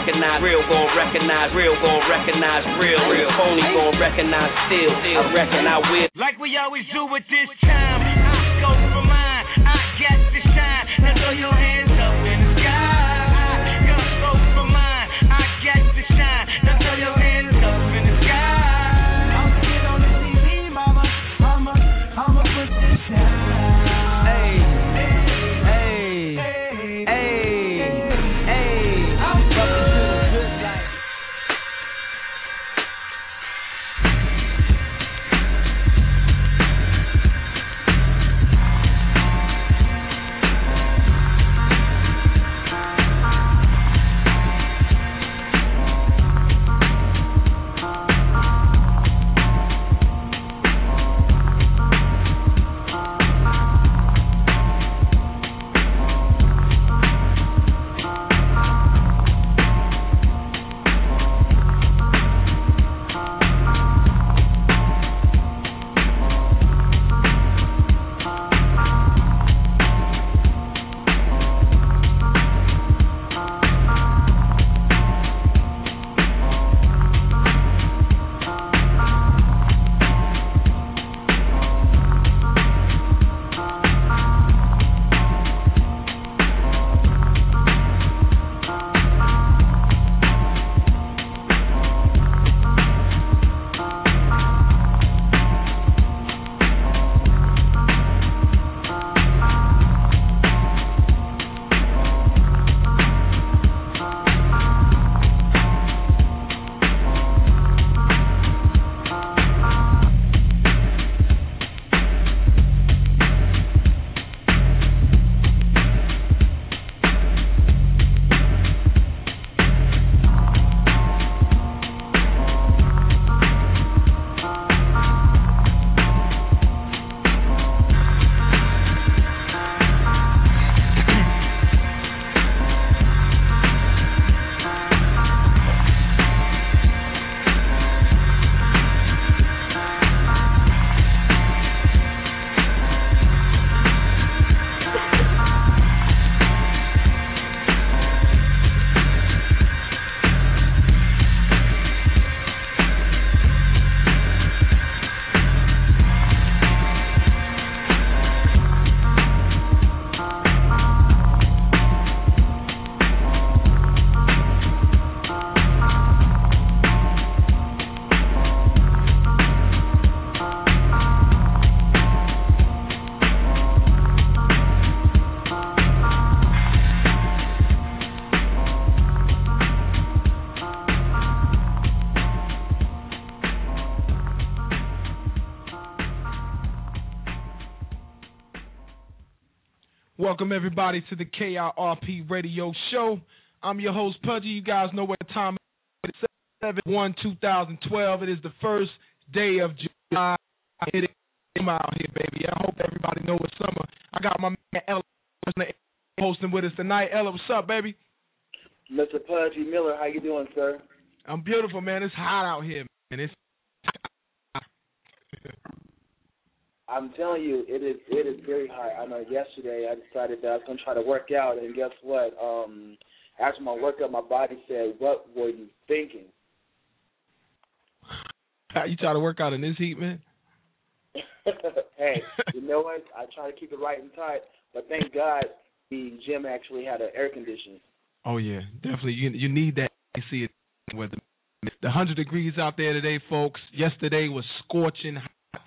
recognize real, gon' recognize real, gon' recognize real, real. Phony gon' recognize still, I reckon I will. Like we always do with this time, I go for mine. I got to shine. Now throw your hands up in the sky. Welcome everybody to the KIRP Radio Show. I'm your host Pudgy. You guys know what time it is. 7 1 2012. It is the first day of July. It is out here, baby. I hope everybody know it's summer. I got my man Ella hosting with us tonight. Ella, what's up, baby? Mr. Pudgy Miller, how you doing, sir? I'm beautiful, man. It's hot out here, man. It's I'm telling you, it is it is very hot. I know yesterday I decided that I was gonna try to work out and guess what? Um after my workout my body said, What were you thinking? How you try to work out in this heat, man? hey, you know what? I try to keep it right and tight, but thank God the gym actually had an air conditioning. Oh yeah, definitely. You you need that AC weather. The hundred degrees out there today, folks. Yesterday was scorching hot.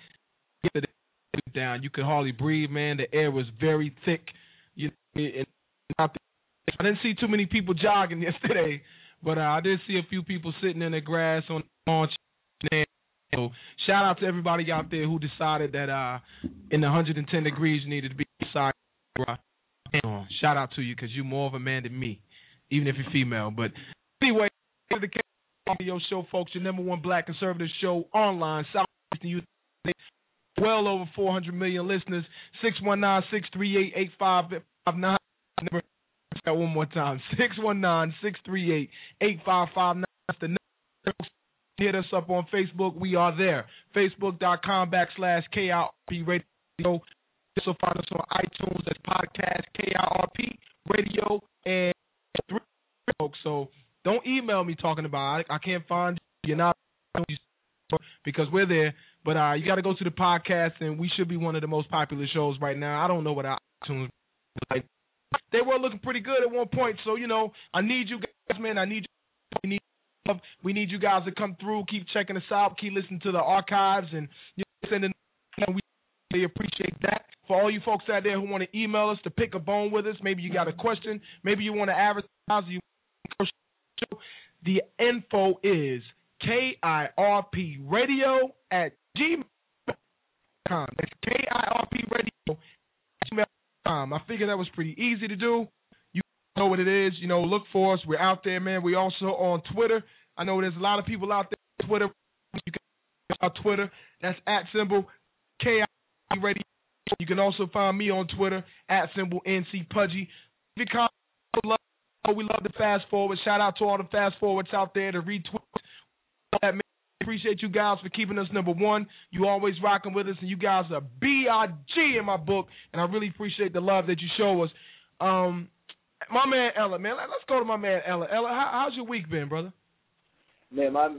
Yesterday down, you could hardly breathe, man. The air was very thick. You, and I didn't see too many people jogging yesterday, but uh, I did see a few people sitting in the grass on the lawn. So shout out to everybody out there who decided that uh, in the 110 degrees you needed to be inside. Shout out to you because you're more of a man than me, even if you're female. But anyway, the Radio Show, folks, your number one black conservative show online, Southeastern Youth. Well over 400 million listeners. 619-638-8559. Number that one more time. 619-638-8559. The number. Hit us up on Facebook. We are there. Facebook.com backslash KIRP Radio. Also find us on iTunes as podcast KIRP Radio and folks. So don't email me talking about I, I can't find you. You're not because we're there. But uh, you got to go to the podcast, and we should be one of the most popular shows right now. I don't know what iTunes like. They were looking pretty good at one point, so you know I need you guys, man. I need you. We need we need you guys to come through, keep checking us out, keep listening to the archives, and you know, sending. Know, we really appreciate that. For all you folks out there who want to email us to pick a bone with us, maybe you got a question, maybe you want to advertise, you the info is KIRP radio at gmail.com. That's KIRP radio at gmail.com. I figured that was pretty easy to do. You know what it is. You know, look for us. We're out there, man. We also on Twitter. I know there's a lot of people out there on Twitter. You can our Twitter. That's at symbol KIRP radio. You can also find me on Twitter at symbol NC Pudgy. If you come, We love the fast forward. Shout out to all the fast forwards out there to retweet that. Appreciate you guys for keeping us number one. You always rocking with us, and you guys are B.I.G. in my book, and I really appreciate the love that you show us. Um, my man Ella, man, let's go to my man Ella. Ella, how, how's your week been, brother? Man, my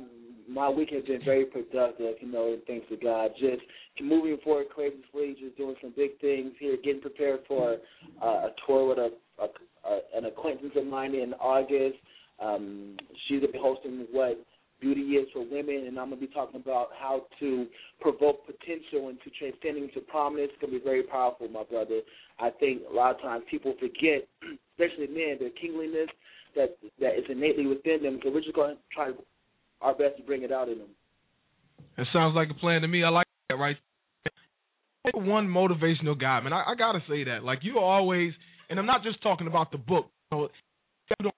my week has been very productive, you know, thanks to God. Just moving forward courageously, just doing some big things here, getting prepared for uh, a tour with a, a, a an acquaintance of mine in August. Um, she's gonna be hosting what beauty is for women, and I'm gonna be talking about how to provoke potential into transcending to prominence. It's gonna be very powerful, my brother. I think a lot of times people forget, especially men, their kingliness that that is innately within them. So we're just gonna try our best to bring it out in them. That sounds like a plan to me. I like that, right? One motivational guy, man. I, I gotta say that. Like you always, and I'm not just talking about the book. You know,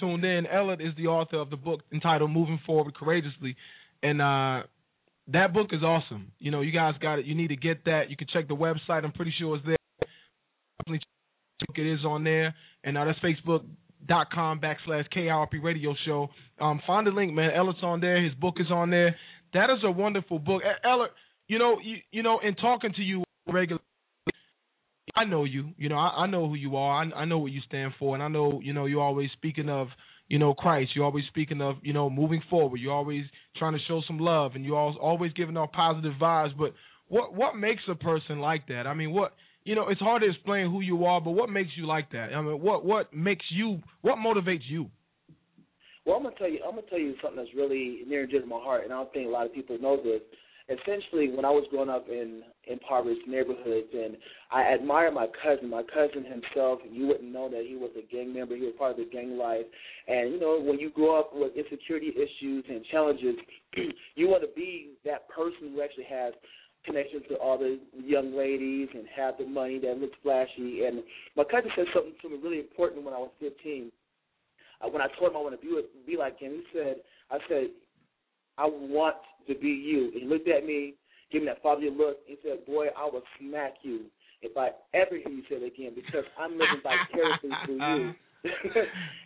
tuned in. Ella is the author of the book entitled "Moving Forward Courageously," and uh, that book is awesome. You know, you guys got it. You need to get that. You can check the website. I'm pretty sure it's there. It is on there, and uh, that's Facebook.com backslash KIRP Radio Show. Um, find the link, man. Ella's on there. His book is on there. That is a wonderful book. Ella, you know, you, you know, in talking to you regularly I know you. You know, I, I know who you are. I, I know what you stand for, and I know you know you're always speaking of you know Christ. You're always speaking of you know moving forward. You're always trying to show some love, and you're always giving off positive vibes. But what what makes a person like that? I mean, what you know, it's hard to explain who you are, but what makes you like that? I mean, what what makes you? What motivates you? Well, I'm gonna tell you. I'm gonna tell you something that's really near and dear to my heart, and I don't think a lot of people know this essentially when I was growing up in impoverished neighborhoods, and I admire my cousin. My cousin himself, you wouldn't know that he was a gang member. He was part of the gang life, and you know when you grow up with insecurity issues and challenges, you want to be that person who actually has connections to all the young ladies and have the money that looks flashy. And my cousin said something to me really important when I was 15. Uh, when I told him I want to be be like him, he said, "I said I want to be you. And he looked at me, gave me that fatherly look, and said, Boy, I will smack you if I ever hear you say it again because I'm living vicariously through you. Uh-huh.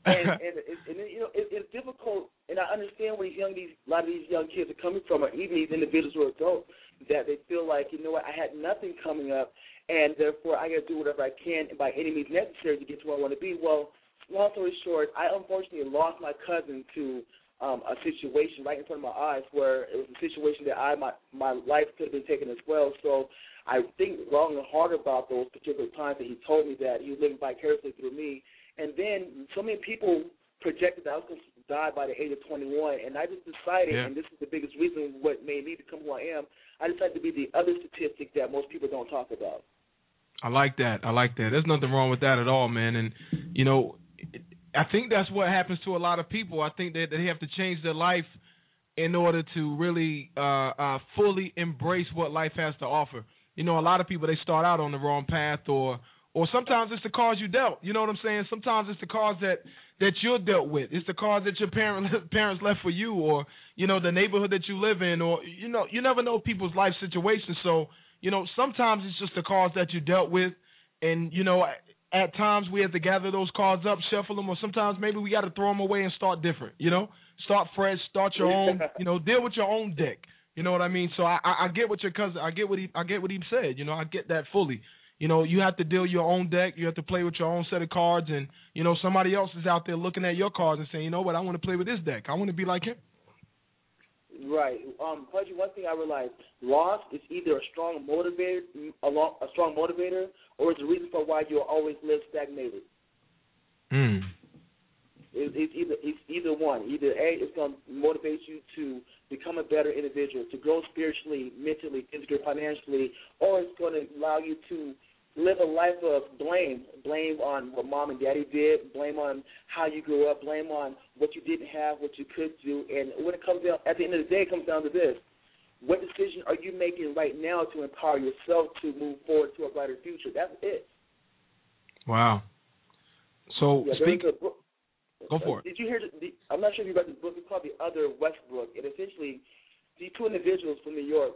and and, it, and you know it, it's difficult, and I understand where these young these a lot of these young kids are coming from, or even these individuals who are adults, that they feel like you know what I had nothing coming up, and therefore I got to do whatever I can and by any means necessary to get to where I want to be. Well, long story short, I unfortunately lost my cousin to um, a situation right in front of my eyes where it was a situation that I my my life could have been taken as well. So I think long and hard about those particular times that he told me that he was living vicariously through me. And then so many people projected that I was going to die by the age of 21, and I just decided, yeah. and this is the biggest reason what made me become who I am. I decided to be the other statistic that most people don't talk about. I like that. I like that. There's nothing wrong with that at all, man. And you know, I think that's what happens to a lot of people. I think that they have to change their life in order to really uh, uh, fully embrace what life has to offer. You know, a lot of people they start out on the wrong path, or or sometimes it's the cards you dealt. You know what I'm saying? Sometimes it's the cards that that you're dealt with. It's the cards that your parent parents left for you, or you know the neighborhood that you live in, or you know you never know people's life situations. So you know sometimes it's just the cards that you dealt with, and you know at times we have to gather those cards up, shuffle them, or sometimes maybe we got to throw them away and start different. You know, start fresh, start your own. You know, deal with your own deck. You know what I mean? So I, I, I get what your cousin, I get what he, I get what he said. You know, I get that fully. you know, you have to deal your own deck. You have to play with your own set of cards, and you know, somebody else is out there looking at your cards and saying, you know what, I want to play with this deck. I want to be like him. Right. Um, Pudgy, one thing I realized, loss is either a strong motivator, a, lo- a strong motivator, or it's a reason for why you'll always live stagnated. Hmm. It, it's either it's either one. Either a, it's going to motivate you to become a better individual, to grow spiritually, mentally, physically, financially, or it's going to allow you to live a life of blame, blame on what mom and daddy did, blame on how you grew up, blame on what you didn't have, what you could do, and when it comes down, at the end of the day, it comes down to this: what decision are you making right now to empower yourself to move forward to a brighter future? That's it. Wow. So Yeah, speak. book. Go for it. Did you hear? The, the, I'm not sure if you read the book. It's called The Other Wes Moore. And essentially, these two individuals from New York,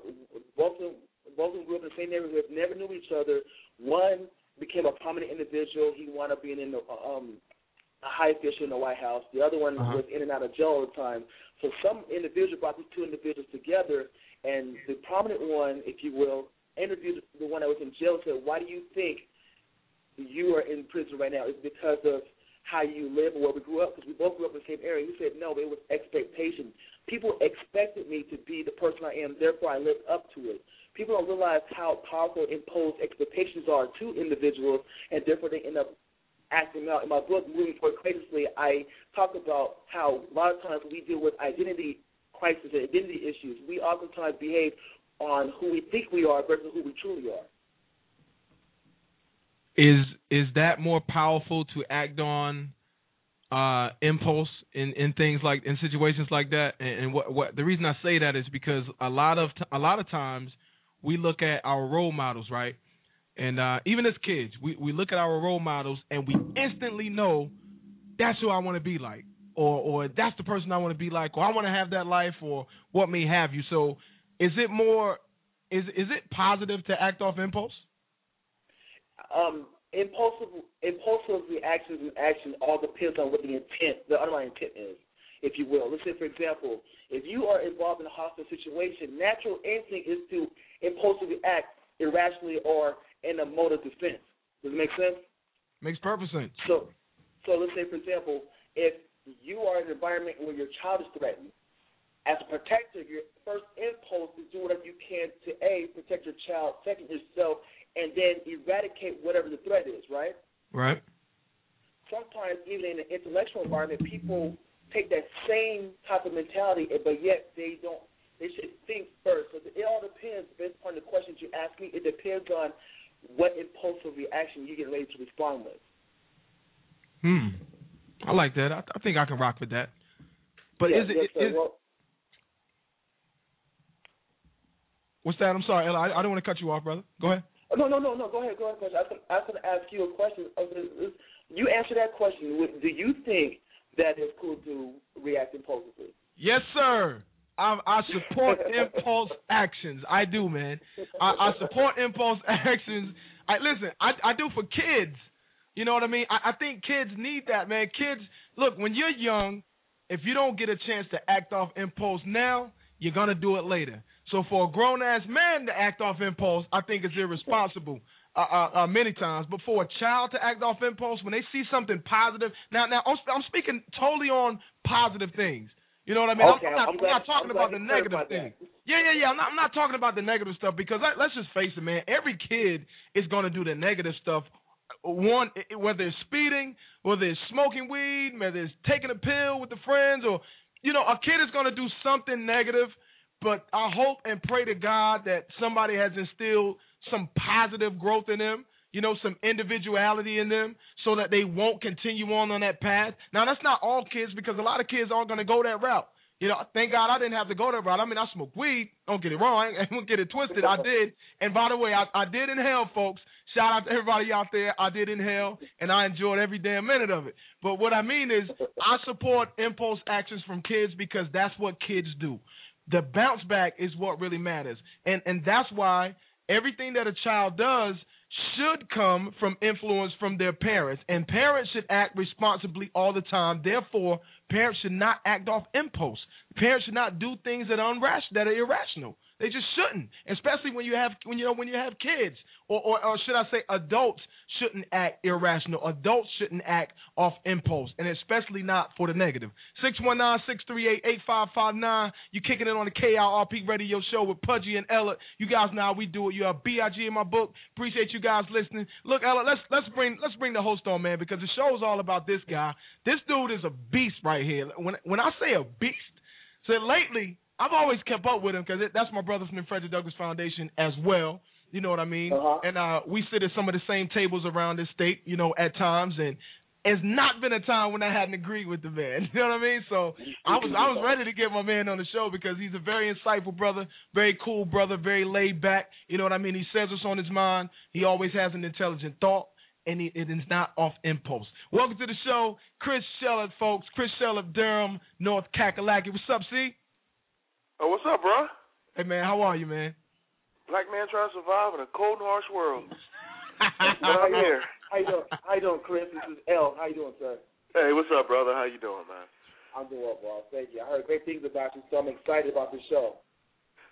both of them, both of them grew up in the same neighborhood, never knew each other. One became a prominent individual. He wound up being in the um, a high official in the White House. The other one Uh-huh. was in and out of jail all the time. So some individual brought these two individuals together, and the prominent one, if you will, interviewed the one that was in jail. Said, "Why do you think you are in prison right now? It's because of how you live and where we grew up, because we both grew up in the same area. He said, no, it was expectation. People expected me to be the person I am, therefore I lived up to it. People don't realize how powerful imposed expectations are to individuals, and therefore they end up acting out. In my book, Moving Forward Courageously, I talk about how a lot of times we deal with identity crisis and identity issues. We oftentimes behave on who we think we are versus who we truly are. is is that more powerful to act on uh impulse in in things like in situations like that. And, and what what the reason I say that is because a lot of t- a lot of times we look at our role models right? And uh even as kids we we look at our role models and we instantly know that's who I want to be like or or that's the person I want to be like or I want to have that life or what may have you. So is it more is is it positive to act off impulse? Um, impulsive impulsive reactions and action all depends on what the intent, the underlying intent is, if you will. Let's say, for example, if you are involved in a hostile situation, natural instinct is to impulsively act irrationally or in a mode of defense. Does it make sense? makes perfect sense So, so let's say, for example, if you are in an environment where your child is threatened, as a protector, your first impulse is do whatever you can to a protect your child, second yourself, and then eradicate whatever the threat is. Right? right Sometimes, even in an intellectual environment, people take that same type of mentality, but yet they don't. They should think first. So it all depends. Based upon the questions you ask me, it depends on what impulsive reaction you get ready to respond with. Hmm. I like that. I, I think I can rock with that. But yes, is it yes, is, well, what's that? I'm sorry, Ella. I, I don't want to cut you off, brother. Go ahead. No, no, no, no. Go ahead, go ahead. Coach. I was gonna- I was going to ask you a question. I was gonna- You answer that question. Do you think that it's cool to react impulsively? Yes, sir. I, I support impulse actions. I do, man. I, I support impulse actions. I listen. I I do for kids. You know what I mean? I, I think kids need that, man. Kids, look, when you're young, if you don't get a chance to act off impulse now, you're gonna do it later. So for a grown ass man to act off impulse, I think is irresponsible. Uh, uh, uh, many times, but for a child to act off impulse when they see something positive, now, now I'm, I'm speaking totally on positive things. You know what I mean? Okay, I'm, not, I'm I'm not talking I'm about the negative things. that. Yeah, yeah, yeah. I'm not, I'm not talking about the negative stuff because let, let's just face it, man. Every kid is going to do the negative stuff. One, whether it's speeding, whether it's smoking weed, whether it's taking a pill with the friends, or you know, a kid is going to do something negative. But I hope and pray to God that somebody has instilled some positive growth in them. You know, some individuality in them, so that they won't continue on on that path. Now, that's not all kids because a lot of kids aren't going to go that route. You know, thank God I didn't have to go that route. I mean, I smoked weed. Don't get it wrong. I gonna get it twisted. I did. And by the way, I, I did inhale, folks. Shout out to everybody out there. I did inhale, and I enjoyed every damn minute of it. But what I mean is, I support impulse actions from kids because that's what kids do. The bounce back is what really matters, and and that's why everything that a child does should come from influence from their parents, and parents should act responsibly all the time. Therefore, parents should not act off impulse. Parents should not do things that are unrational, that are irrational. They just shouldn't, especially when you have when you know when you have kids, or or, or should I say, adults shouldn't act irrational. Adults shouldn't act off impulse, and especially not for the negative. Six one nine six three eight eight five five nine. You kicking it on the KIRP Radio Show with Pudgy and Ella. You guys know how we do it. You have Big in my book. Appreciate you guys listening. Look, Ella, let's let's bring let's bring the host on, man, because the show is all about this guy. This dude is a beast right here. When when I say a beast, so lately I've always kept up with him because that's my brother from the Frederick Douglass Foundation as well. You know what I mean? Uh-huh. And uh, we sit at some of the same tables around this state, you know, at times, and it's not been a time when I hadn't agreed with the man. You know what I mean? So I was I was ready to get my man on the show because he's a very insightful brother, very cool brother, very laid back. You know what I mean? He says what's on his mind. He always has an intelligent thought. And he, it is not off impulse. Welcome to the show, Chris Shella, folks. Chris Shella, Durham, North Kakalaki. What's up, C? Oh, what's up, bro? Hey, man, how are you, man? Black man trying to survive in a cold and harsh world. How I'm here. you doing? How you doing, Chris? This is L. How you doing, sir? Hey, what's up, brother? How you doing, man? I'm doing well, boss. Thank you. I heard great things about you, so I'm excited about the show.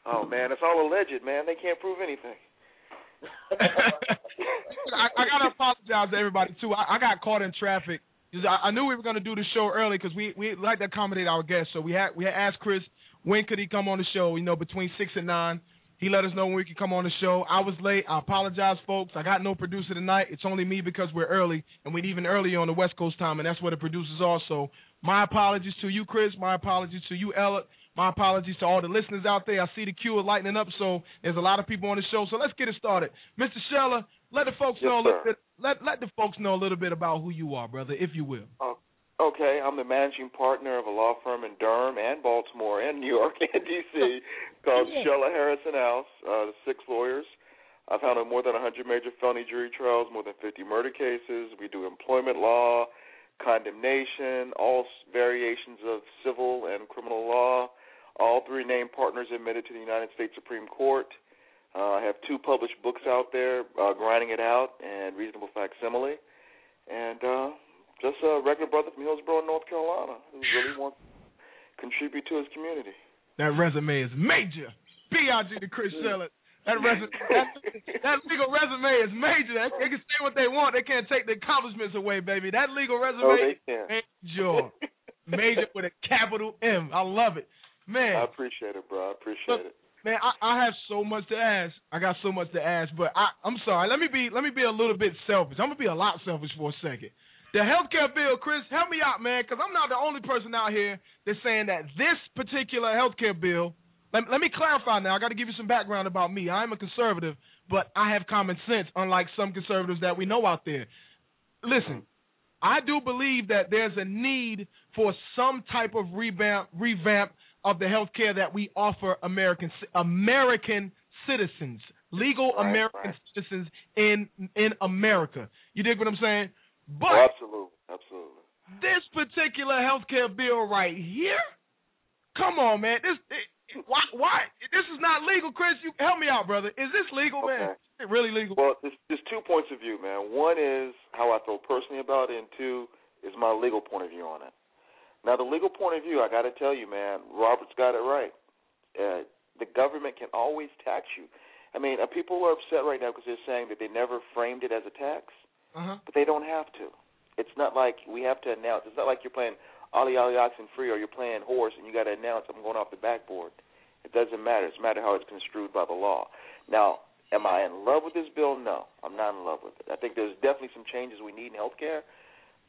Oh man, it's all alleged, man. They can't prove anything. I, I gotta apologize to everybody too. I, I got caught in traffic. I, I knew we were gonna do the show early because we we like to accommodate our guests. So we had we had asked Chris when could he come on the show. You know, between six and nine. He let us know when we could come on the show. I was late. I apologize, folks. I got no producer tonight. It's only me because we're early, and we're even earlier on the West Coast time, and that's where the producers are. So my apologies to you, Chris. My apologies to you, Ella. My apologies to all the listeners out there. I see the queue is lightening up, so there's a lot of people on the show. So let's get it started. Mr. Shella, let the folks Yes, know a little bit. Let let the folks know a little bit about who you are, brother, if you will. Okay, I'm the managing partner of a law firm in Durham and Baltimore and New York and D.C. called Yeah. Shella Harrison House. Uh, six lawyers. I've handled more than 100 major felony jury trials, more than 50 murder cases. We do employment law, condemnation, all variations of civil and criminal law. All three named partners admitted to the United States Supreme Court. Uh, I have two published books out there, uh, Grinding It Out and Reasonable Facsimile. And uh, just a regular brother from Hillsborough, North Carolina, who really wants to contribute to his community. That resume is major. B.I.G. to Chris Shella. That resume, that, that legal resume is major. They can say what they want. They can't take the accomplishments away, baby. That legal Oh, resume they can. major. major with a capital M. I love it. Man, I appreciate it, bro. I appreciate it. man, I, I have so much to ask. I got so much to ask, but I, I'm sorry. Let me be let me be a little bit selfish. I'm gonna be a lot selfish for a second. The healthcare bill, Chris, help me out, man, because I'm not the only person out here that's saying that this particular healthcare bill. Let, let me clarify now. I got to give you some background about me. I am a conservative, but I have common sense, unlike some conservatives that we know out there. Listen, I do believe that there's a need for some type of revamp revamp of the healthcare that we offer American American citizens, legal Right, American right. citizens in in America. You dig what I'm saying? But Oh, absolutely, absolutely. this particular health care bill right here, come on, man. This it, why why this is not legal, Chris? You help me out, brother. Is this legal, man? Is it really legal? Well, there's, there's two points of view, man. One is how I feel personally about it, and two is my legal point of view on it. Now, the legal point of view, I got to tell you, man, Roberts got it right. Uh, the government can always tax you. I mean, uh, people are upset right now because they're saying that they never framed it as a tax, Uh huh. but they don't have to. It's not like we have to announce. It's not like you're playing Ollie Ollie Oxen Free or you're playing horse and you got to announce I'm going off the backboard. It doesn't matter. It's a matter how it's construed by the law. Now, am I in love with this bill? No, I'm not in love with it. I think there's definitely some changes we need in healthcare,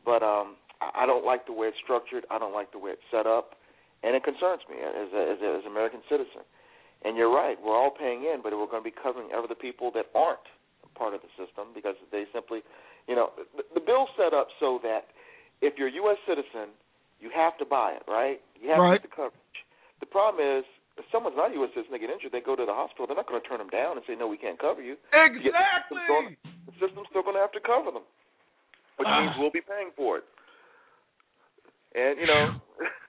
but um, I I don't like the way it's structured. I don't like the way it's set up, and it concerns me as a, as, a, as an American citizen. And you're right. We're all paying in, but we're going to be covering other people that aren't part of the system because they simply, you know, the, the bill's set up so that if you're a U.S. citizen, you have to buy it, right? You have Right. to get the coverage. The problem is, if someone's not a U.S. citizen, they get injured, they go to the hospital. They're not going to turn them down and say, no, we can't cover you. Exactly. The system's still going to have to cover them, which means Ah. we'll be paying for it. And you know,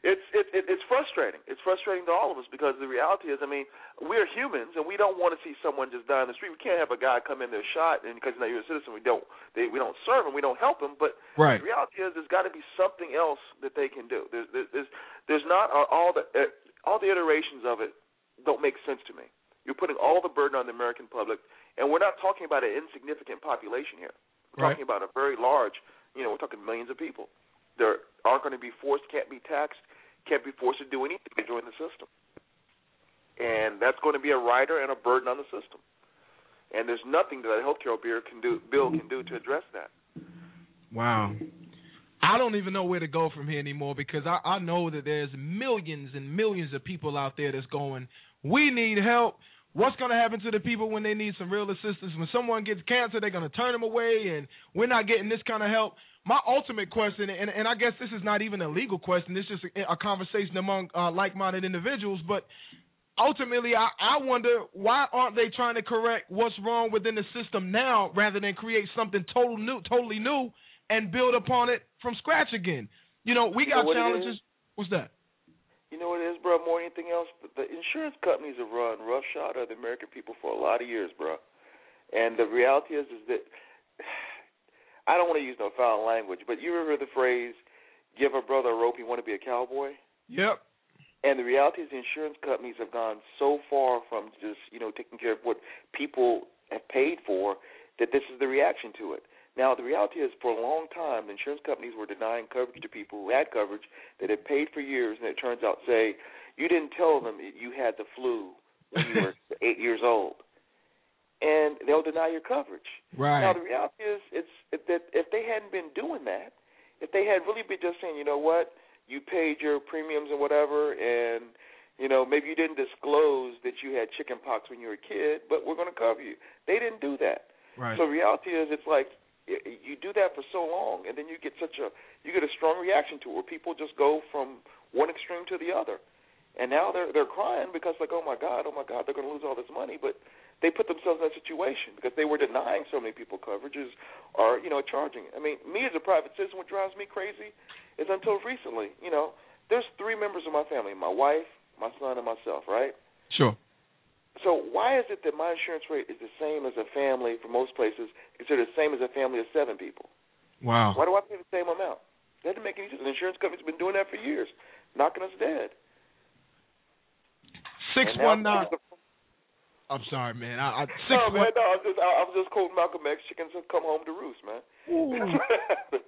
it's it, it, it's frustrating. It's frustrating to all of us because the reality is, I mean, we're humans and we don't want to see someone just die in the street. We can't have a guy come in there shot and because he's not a citizen, we don't they, we don't serve him, we don't help him. But Right. the reality is, there's got to be something else that they can do. There's there's there's, not all the uh, all the iterations of it don't make sense to me. You're putting all the burden on the American public, and we're not talking about an insignificant population here. We're Right. talking about a very large, you know, we're talking millions of people. They aren't going to be forced, can't be taxed, can't be forced to do anything to join the system. And that's going to be a rider and a burden on the system. And there's nothing that a healthcare bill can do, bill can do to address that. Wow. I don't even know where to go from here anymore because I, I know that there's millions and millions of people out there that's going, we need help. What's going to happen to the people when they need some real assistance? When someone gets cancer, they're going to turn them away, and we're not getting this kind of help. My ultimate question, and, and I guess this is not even a legal question, it's just a, a conversation among uh, like minded individuals, but ultimately, I, I wonder why aren't they trying to correct what's wrong within the system now rather than create something total new, totally new and build upon it from scratch again? You know, we You got know what challenges. What's that? You know what it is, bro? More than anything else, the, insurance companies have run roughshod of the American people for a lot of years, bro. And the reality is, is that I don't want to use no foul language, but you ever heard the phrase "give a brother a rope, he want to be a cowboy"? Yep. And the reality is, the insurance companies have gone so far from just you know taking care of what people have paid for that this is the reaction to it. Now, the reality is, for a long time, insurance companies were denying coverage to people who had coverage that had paid for years, and it turns out, say, you didn't tell them you had the flu when you were eight years old, and they'll deny your coverage. Right. Now, the reality is, it's it, that if they hadn't been doing that, if they had really been just saying, you know what, you paid your premiums and whatever, and you know maybe you didn't disclose that you had chicken pox when you were a kid, but we're going to cover you. They didn't do that. Right. So the reality is, it's like you do that for so long, and then you get such a you get a strong reaction to it, where people just go from one extreme to the other, and now they're they're crying because like, oh my god, oh my god, they're going to lose all this money, but they put themselves in that situation because they were denying so many people coverages or you know charging. I mean, me as a private citizen, what drives me crazy is until recently, you know, there's three members of my family: my wife, my son, and myself, right? Sure. So why is it that my insurance rate is the same as a family for most places, considered the same as a family of seven people? Wow. Why do I pay the same amount? That doesn't make any sense. The insurance company's been doing that for years, knocking us dead. Six one nine. And now- one nine. I'm sorry, man. I, I six No, man, no, I was just I, I was just quoting Malcolm X. Chickens have come home to roost, man. Ooh, Ooh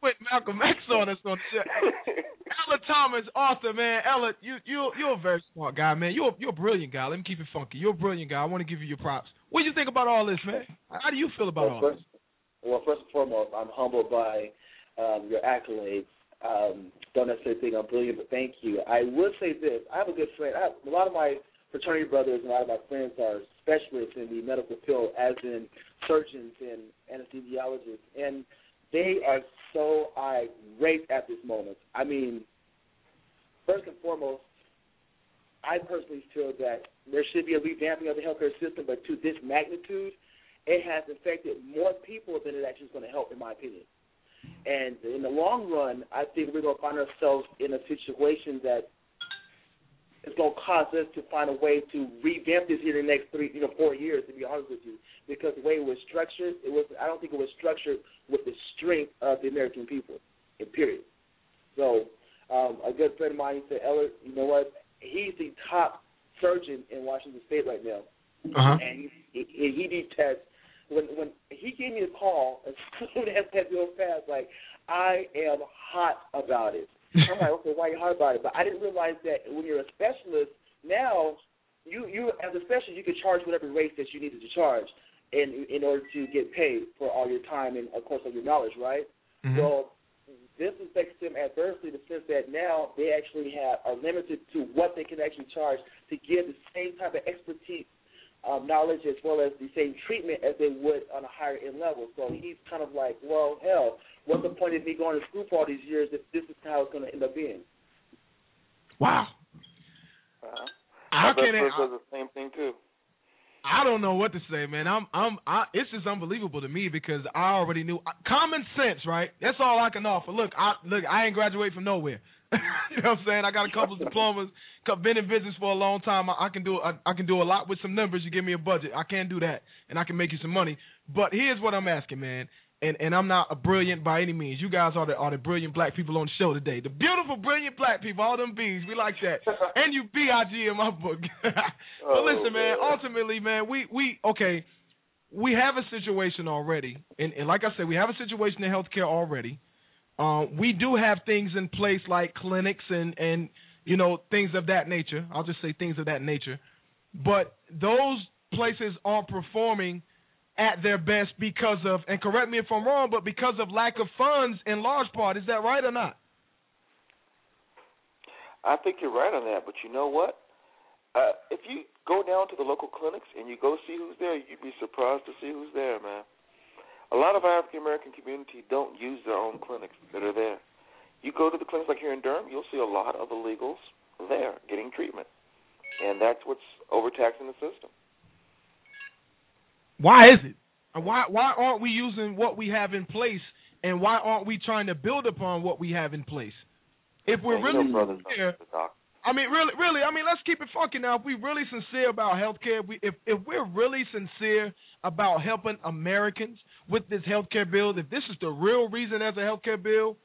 put Malcolm X on us on the show. Ella Thomas, author, man. Ella, you you you're a very smart guy, man. You're you're a brilliant guy. Let me keep it funky. You're a brilliant guy. I want to give you your props. What do you think about all this, man? How do you feel about all well, this? well, first and foremost, I'm humbled by um, your accolades. Um, don't necessarily think I'm brilliant, but thank you. I would say this: I have a good friend. I have, a lot of my fraternity brothers and a lot of my friends are specialists in the medical field, as in surgeons and anesthesiologists, and they are so irate at this moment. I mean, first and foremost, I personally feel that there should be a revamping of the healthcare system, but to this magnitude, it has affected more people than it actually is going to help, in my opinion. And in the long run, I think we're going to find ourselves in a situation that is going to cause us to find a way to revamp this here in the next three, you know, four years. To be honest with you, because the way it was structured, it was I don't think it was structured with the strength of the American people. In period. So um, a good friend of mine said, Ella, you know what? He's the top surgeon in Washington State right now, Uh huh. and he, he, he detests. When when he gave me a call as soon as that bill passed, like I am hot about it. I'm like, okay, why are you hot about it? But I didn't realize that when you're a specialist, now you you as a specialist you can charge whatever rate that you needed to charge in in order to get paid for all your time and of course all your knowledge, right? Mhm. So this affects them adversely in the sense that now they actually have are limited to what they can actually charge to give the same type of expertise, um, knowledge as well as the same treatment as they would on a higher end level. So he's kind of like, well, hell, what's the point of me going to school for all these years if this is how it's going to end up being? Wow. Uh-huh. How My can best it? friend does the same thing too. I don't know what to say, man. I'm, I'm, I, it's just unbelievable to me because I already knew common sense, right? That's all I can offer. Look, I look, I ain't graduate from nowhere. you know what I'm saying? I got a couple of diplomas, couple- been in business for a long time. I, I can do, I, I can do a lot with some numbers. You give me a budget, I can do that, and I can make you some money. But here's what I'm asking, man. and and I'm not a brilliant by any means. You guys are the are the brilliant black people on the show today. The beautiful, brilliant black people, all them bees. We like that. and you B I G in my book. but Oh, listen, man. man. Ultimately, man, we we okay. We have a situation already, and, and like I said, we have a situation in healthcare already. Um, we do have things in place like clinics and and you know things of that nature. I'll just say things of that nature, but those places aren't performing at their best because of and correct me if I'm wrong, but because of lack of funds in large part. Is that right or not? I think you're right on that, but you know what? Uh, if you go down to the local clinics and you go see who's there, you'd be surprised to see who's there, man. A lot of our African American community don't use their own clinics that are there. You go to the clinics like here in Durham, you'll see a lot of illegals there getting treatment, and that's what's overtaxing the system. Why is it? Why why aren't we using what we have in place, and why aren't we trying to build upon what we have in place? If we're you really know, brothers, sincere, the doc- I mean, really, really, I mean, let's keep it funky now. If we really sincere about healthcare, if we if if we're really sincere about helping Americans with this healthcare bill, if this is the real reason as a healthcare bill,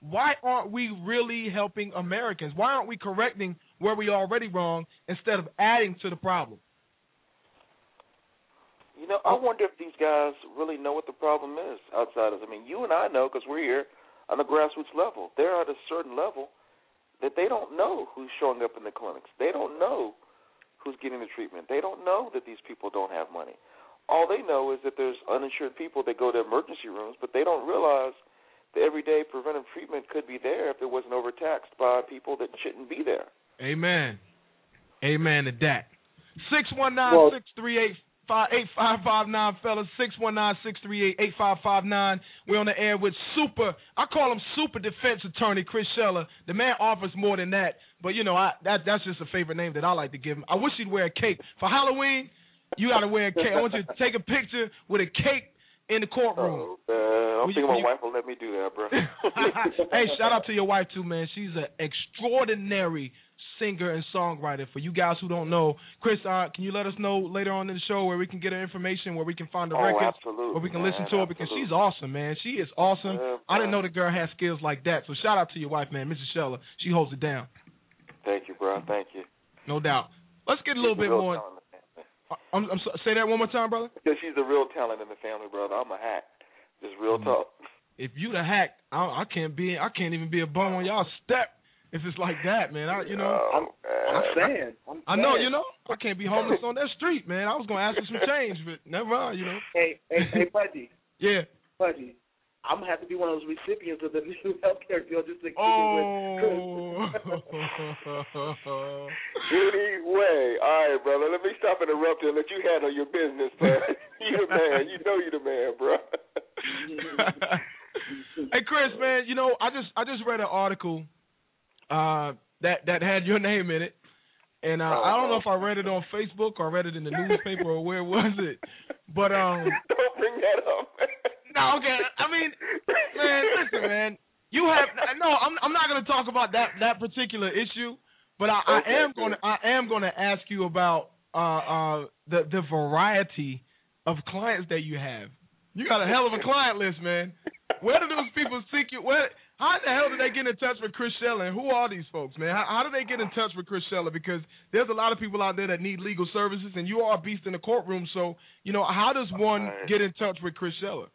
why aren't we really helping Americans? Why aren't we correcting where we already wrong instead of adding to the problem? You know, I wonder if these guys really know what the problem is outside of. I mean, you and I know because we're here on the grassroots level. They're at a certain level that they don't know who's showing up in the clinics. They don't know who's getting the treatment. They don't know that these people don't have money. All they know is that there's uninsured people that go to emergency rooms, but they don't realize the everyday preventive treatment could be there if it wasn't overtaxed by people that shouldn't be there. Amen. Amen to that. Six one nine six three eight five eight five five nine fellas. Six one nine six three eight eight five five nine. We're on the air with super I call him super defense attorney Chris Shella. The man offers more than that. But you know, I that that's just a favorite name that I like to give him. I wish he'd wear a cape. For Halloween, you gotta wear a cape. I want you to take a picture with a cape in the courtroom. Oh, man. I'm you- thinking will my you- wife will let me do that, bro. hey, shout out to your wife too, man. She's an extraordinary singer and songwriter. For you guys who don't know, Chris, uh, can you let us know later on in the show where we can get her information, where we can find the oh, records, absolutely. where we can man, listen to her because absolutely. she's awesome, man. She is awesome. Yeah, I didn't know the girl had skills like that. So shout out to your wife, man, Mrs. Shella. She holds it down, Thank you, bro. Thank you. no doubt. Let's get a little She's bit more. talent in the family. I'm, I'm so, say that one more time, brother. Because she's a real talent in the family, brother. I'm a hack. Just real Mm. talk. If you the hack, I, I can't be. I can't even be a bum on y'all step. If it's like that, man, I, you know. I'm- I'm uh, saying. I'm I know, you know, I can't be homeless on that street, man. I was gonna ask for some change, but never mind, you know. Hey, hey, hey, Pudgy, Yeah. Pudgy. I'm gonna have to be one of those recipients of the new healthcare bill just to keep Oh. it with oh. Anyway, all right, brother. Let me stop interrupting and let you handle your business, man. you the man. You know you the man, bro. hey Chris, man, you know, I just I just read an article uh that that had your name in it. And uh, I don't know if I read it on Facebook or read it in the newspaper or where was it. But um Don't bring that up. No, okay. I mean, man, listen, man. You have no. I'm I'm not going to talk about that that particular issue, but I, I am going to I am going to ask you about uh uh the the variety of clients that you have. You got a hell of a client list, man. Where do those people seek you? Where? How the hell did they get in touch with Chris Shella? And who are these folks, man? How, how do they get in touch with Chris Shella? Because there's a lot of people out there that need legal services, and you are a beast in the courtroom. So, you know, how does one Right. get in touch with Chris Shella?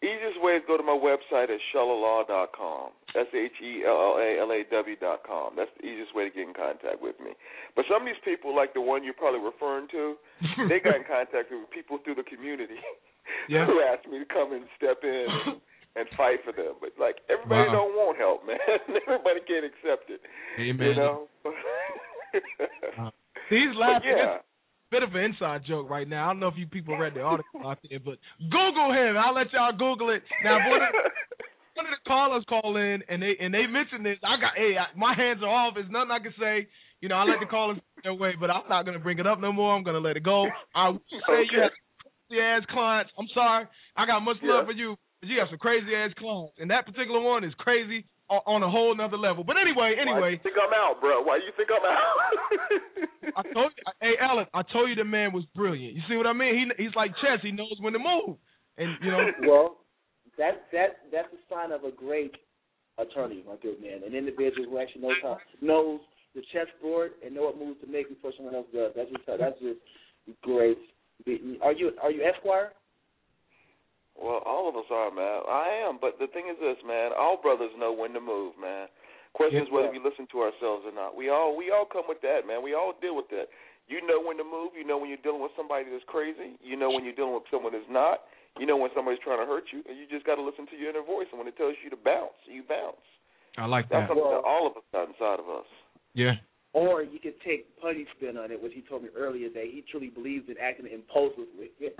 Easiest way is go to my website at shellalaw.com. S H E L L A L A W dot com. That's the easiest way to get in contact with me. But some of these people, like the one you're probably referring to, they got in contact with people through the community Yeah. who asked me to come and step in and, and fight for them. But like everybody Wow. don't want help, man. everybody can't accept it. Amen. You know. He's But laughing. yeah. Bit of an inside joke right now. I don't know if you people read the article out there, but Google him. I'll let y'all Google it. Now, one of, one of the callers call in and they and they mentioned this, I got hey, I, my hands are off. There's nothing I can say. You know, I let the callers their way, but I'm not gonna bring it up no more. I'm gonna let it go. I will say you have crazy ass clients. I'm sorry. I got much love Yeah. for you, you have some crazy ass clients, and that particular one is crazy on, a whole nother level. But anyway, Why anyway. you think I'm out, bro? Why you think I'm out? I told you, hey Alan, I told you the man was brilliant. You see what I mean? He he's like chess. He knows when to move, and you know. well, that that that's a sign of a great attorney, my good man. An individual who actually knows how knows the chessboard and know what moves to make before someone else does. That's just that's just great. Are you are you Esquire? Well, all of us are, man. I am, but the thing is this, man. All brothers know when to move, man. Question is whether we listen to ourselves or not. We all we all come with that, man. We all deal with that. You know when to move. You know when you're dealing with somebody that's crazy. You know when you're dealing with someone that's not. You know when somebody's trying to hurt you, and you just got to listen to your inner voice. And when it tells you to bounce, you bounce. I like that. That's that. something that all of us got inside of us. Yeah. Or you could take Puddy's spin on it, which he told me earlier that he truly believes in acting impulsively.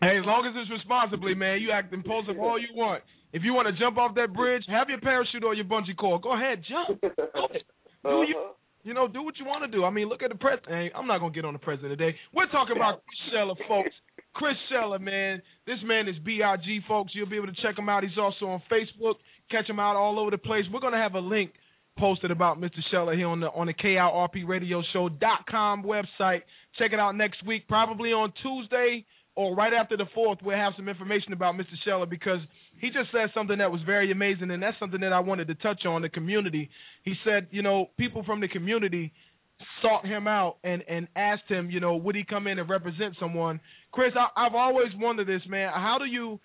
Hey, as long as it's responsibly, man, you act impulsive all you want. If you want to jump off that bridge, have your parachute or your bungee cord. Go ahead, jump. Go ahead. Do you, Uh-huh. you know, do what you want to do. I mean, look at the president. Hey, I'm not gonna get on the president today. We're talking about Chris Shella, folks. Chris Shella, man. This man is Big, folks. You'll be able to check him out. He's also on Facebook. Catch him out all over the place. We're gonna have a link posted about Mr. Shella here on the on the KIRP Radio Show dot com website. Check it out next week, probably on Tuesday or right after the fourth. We'll have some information about Mr. Shella because he just said something that was very amazing, and that's something that I wanted to touch on the community. He said, you know, people from the community sought him out and and asked him, you know, would he come in and represent someone? Chris, I, I've always wondered this, man. How do you,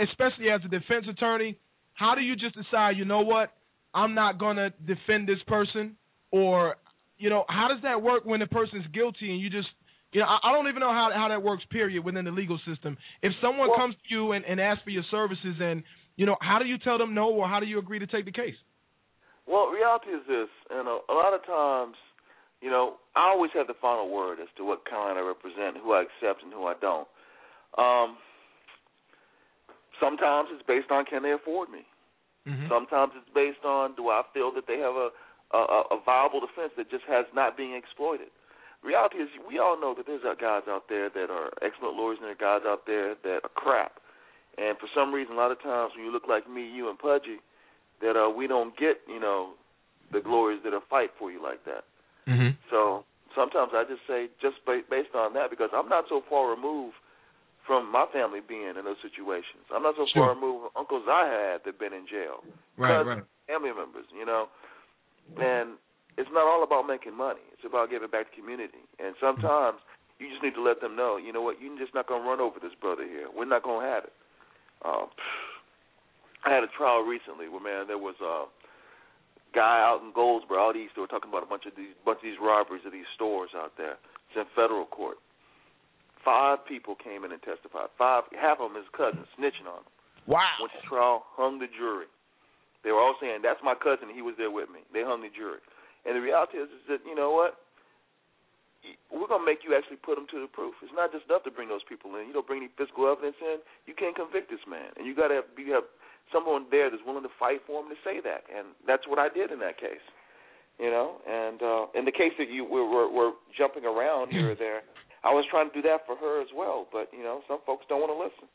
especially as a defense attorney, how do you just decide, you know what, I'm not gonna defend this person, or you know, how does that work when the person's guilty and you just you know, I, I don't even know how how that works. Period. Within the legal system, if someone Well- comes to you and, and asks for your services, and you know, how do you tell them no, or how do you agree to take the case? Well, reality is this, and a, a lot of times, you know, I always have the final word as to what client I represent, who I accept, and who I don't. Um, sometimes it's based on can they afford me. Mm-hmm. Sometimes it's based on do I feel that they have a, a a viable defense that just has not being exploited. Reality is we all know that there's guys out there that are excellent lawyers and there are guys out there that are crap. And for some reason, a lot of times when you look like me, you and Pudgy, that uh, we don't get you know the lawyers that'll fight for you like that. Mm-hmm. So sometimes I just say just ba- based on that because I'm not so far removed from my family being in those situations. I'm not so Sure. far removed from uncles I had that been in jail, Right, cousins, right. family members, you know. And it's not all about making money. It's about giving back to community. And sometimes you just need to let them know, you know what, you're just not gonna run over this brother here. We're not gonna have it. Um, I had a trial recently where man there was a guy out in Goldsboro, out east, they were talking about a bunch of these bunch of these robberies of these stores out there. It's in federal court. Five people came in and testified. Five half of them his cousins snitching on him. Wow. Went to trial, hung the jury. They were all saying, That's my cousin, he was there with me. They hung the jury. And the reality is, is that, you know what? We're going to make you actually put them to the proof. It's not just enough to bring those people in. You don't bring any physical evidence in, you can't convict this man. And you got to have, you have someone there that's willing to fight for him to say that. And that's what I did in that case. You know, and uh, in the case that you were, were, were jumping around here or there, I was trying to do that for her as well. But you know, some folks don't want to listen.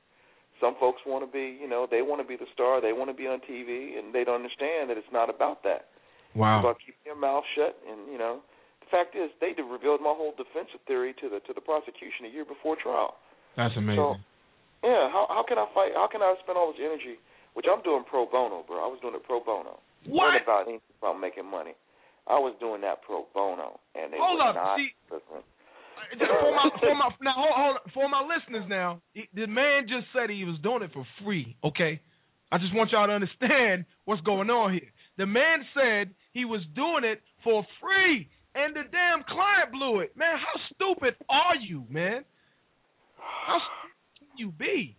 Some folks want to be, you know, they want to be the star. They want to be on TV, and they don't understand that it's not about that. It's Wow. about keeping their mouth shut. And you know, the fact is, they revealed my whole defensive theory to the to the prosecution a year before trial. That's amazing. So, yeah, how how can I fight? How can I spend all this energy, which I'm doing pro bono, bro? I was doing it pro bono. what? Wasn't about anything about making money. I was doing that pro bono, and they Hold were up, not see- listening. Uh, for my for my now hold, hold for my listeners now. he- The man just said he was doing it for free. Okay, I just want y'all to understand what's going on here. The man said he was doing it for free, and the damn client blew it. Man, how stupid are you, man? How stupid can you be?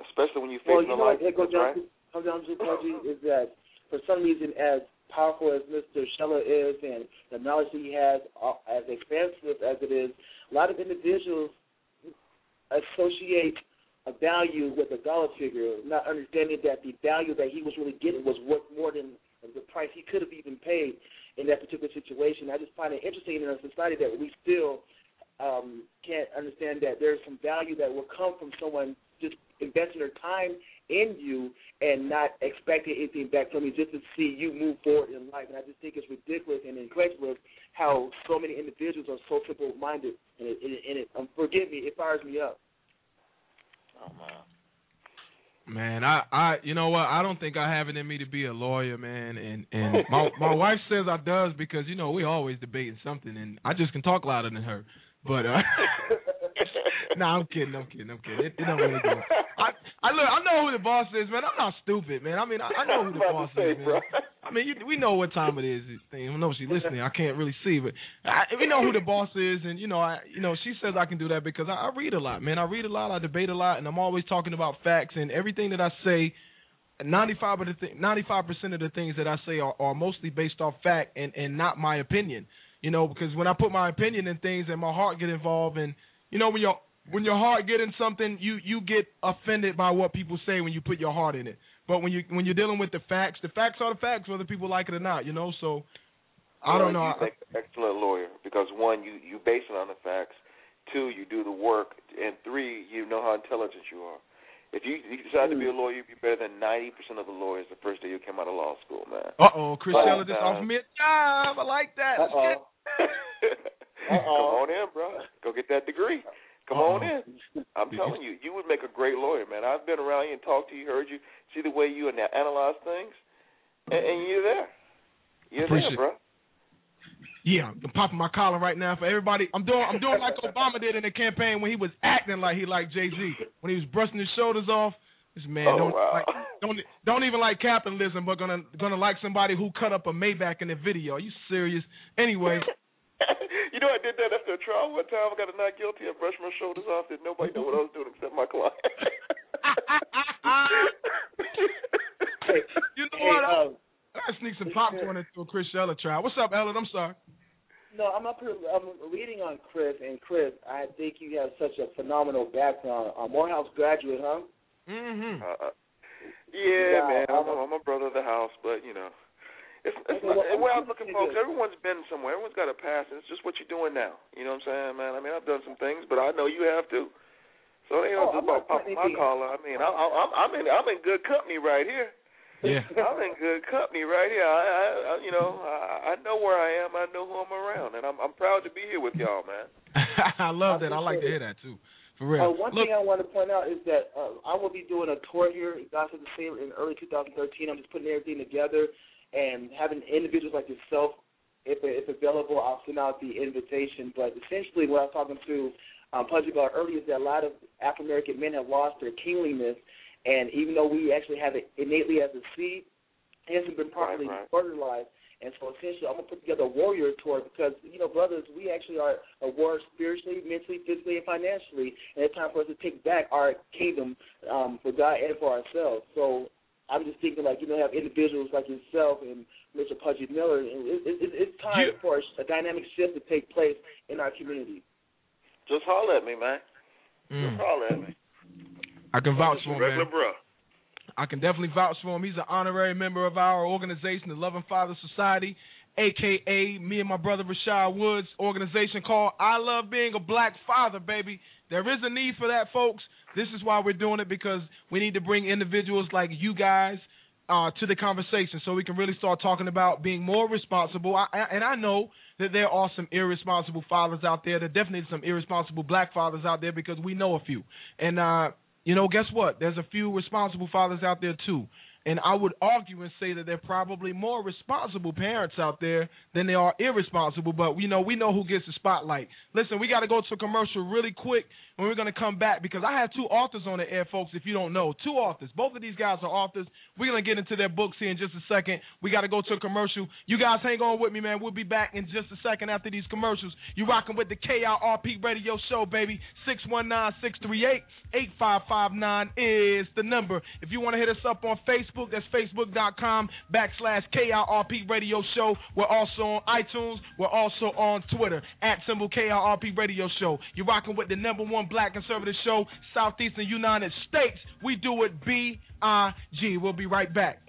Especially when you well, face you know life, what it goes right? down to, comes down to Pudgy, is that for some reason, as powerful as Mr. Shella is and the knowledge that he has, uh, as expansive as it is, a lot of individuals associate a value with a dollar figure, not understanding that the value that he was really getting was worth more than the price he could have even paid in that particular situation. I just find it interesting in a society that we still um, can't understand that there's some value that will come from someone just investing their time in you and not expecting anything back from you just to see you move forward in life. And I just think it's ridiculous and incredulous how so many individuals are so simple-minded. And it, and it, and it um, forgive me, it fires me up. Oh man. Man, I, I, you know what? I don't think I have it in me to be a lawyer, man. And and my my wife says I does because you know we always debating something, and I just can talk louder than her. But uh, no, I'm kidding. I'm kidding. I'm kidding. It, it don't really go. I, I look. I know who the boss is, man. I'm not stupid, man. I mean, I, I know who the boss say, is, man. bro. I mean, you, we know what time it is. I don't know if she's listening. I can't really see, but I, we know who the boss is, and you know, I, you know, she says I can do that because I, I read a lot, man. I read a lot. I debate a lot, and I'm always talking about facts and everything that I say. Ninety-five of the th- ninety-five percent of the things that I say are, are mostly based off fact and and not my opinion. You know, because when I put my opinion in things and my heart get involved, and you know, when your when your heart get in something, you you get offended by what people say when you put your heart in it. But when you when you're dealing with the facts, the facts are the facts, whether people like it or not. You know, so I don't know. You make an excellent lawyer because one, you you base it on the facts. Two, you do the work, and three, you know how intelligent you are. If you, you decide to be a lawyer, you'd be better than ninety percent of the lawyers the first day you came out of law school, man. Uh oh, Chris Shella just God. offered me a job. I like that. Let's Uh-oh. Come on in, bro. Go get that degree. Come on oh. in. I'm telling you, you would make a great lawyer, man. I've been around you and talked to you, heard you, see the way you analyze things, and, and you're there. You're Appreciate- there, bro. Yeah, I'm popping my collar right now for everybody. I'm doing I'm doing like Obama did in the campaign when he was acting like he liked Jay Z. When he was brushing his shoulders off. This man Oh, don't wow. like don't don't even like capitalism, but gonna gonna like somebody who cut up a Maybach in the video. Are you serious? Anyway, you know, I did that after a trial one time. I got a not guilty. I brushed my shoulders off. Did nobody know what I was doing except my client. you know Hey, what? I, um, I gotta sneak some popcorn into a Chris Shella trial. What's up, Ellen? I'm sorry. No, I'm up here. I'm reading on Chris, and Chris, I think you have such a phenomenal background. A Morehouse graduate, huh? Mm-hmm. uh, yeah, Wow. man. I'm a, I'm a brother of the house, but you know, it's it's not, well, the way I'm I'm looking, thinking folks. this. Everyone's been somewhere. Everyone's got a past, and it's just what you're doing now. You know what I'm saying, man? I mean, I've done some things, but I know you have too. So it ain't Oh, just I'm about not popping my pointing collar. I mean, I, I, I'm I'm in I'm in good company right here. Yeah. I'm in good company right here. I, I, I you know, I, I know where I am. I know who I'm around, and I'm I'm proud to be here with y'all, man. I love that. I like to hear that too. For real. Uh, one Look, thing I want to point out is that uh, I will be doing a tour here, God said the same, in early 2013. I'm just putting everything together and having individuals like yourself, if if available, I'll send out the invitation. But essentially, what I was talking to um, Pudgy about earlier is that a lot of African American men have lost their kingliness, and even though we actually have it innately as a seed, it hasn't been properly right. fertilized. And so essentially, I'm gonna put together a warrior tour because you know, brothers, we actually are a war spiritually, mentally, physically, and financially, and it's time for us to take back our kingdom um, for God and for ourselves. So I'm just thinking, like you know, have individuals like yourself and Mr. Pudgy Miller, and it, it, it, it's time You- for a dynamic shift to take place in our community. Just holler at me, man. mm, Just holler at me. I can vouch for him, regular man. bro. I can definitely vouch for him. He's an honorary member of our organization, the Loving Father Society, aka me and my brother Rashad Woods organization called I Love Being a Black Father, baby. There is a need for that, folks. This is why we're doing it because we need to bring individuals like you guys uh, to the conversation so we can really start talking about being more responsible. I, I- and I know that there are some irresponsible fathers out there. There definitely some irresponsible black fathers out there because we know a few. And uh, you know, guess what? There's a few responsible fathers out there too. And I would argue and say that there are probably more responsible parents out there than there are irresponsible. But you know, we know who gets the spotlight. Listen, we got to go to a commercial really quick, and we're gonna come back because I have two authors on the air, folks. If you don't know, two authors. Both of these guys are authors. We're gonna get into their books here in just a second. We got to go to a commercial. You guys hang on with me, man. We'll be back in just a second after these commercials. You rocking with the KIRP Radio Show, baby. Six one nine six three eight eight five five nine is the number. If you want to hit us up on Facebook, that's facebook.com backslash KIRP Radio Show. We're also on iTunes. We're also on Twitter at symbol KIRP Radio Show. You're rocking with the number one black conservative show, Southeastern United States. We do it B I G. We'll be right back.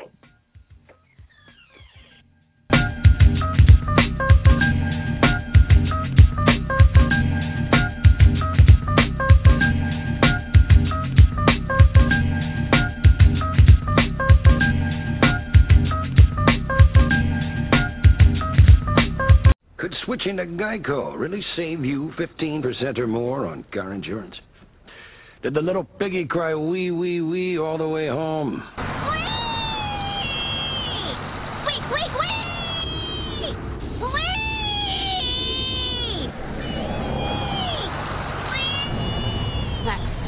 Could switching to Geico really save you 15% or more on car insurance? Did the little piggy cry wee wee wee all the way home? Wee!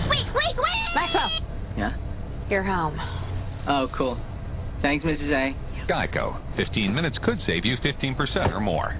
Wee, Maxwell, Yeah? you're home. Oh, cool. Thanks, Mrs. A. Geico. 15 minutes could save you 15% or more.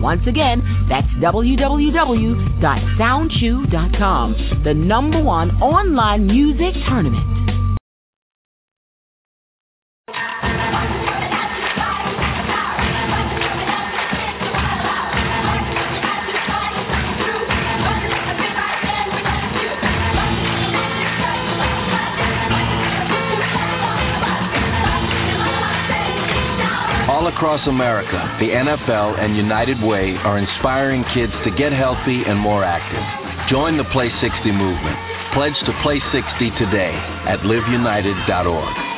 Once again, that's www.soundchew.com, the number one online music tournament. America, the NFL and United Way are inspiring kids to get healthy and more active. Join the Play 60 movement. Pledge to Play 60 today at liveunited.org.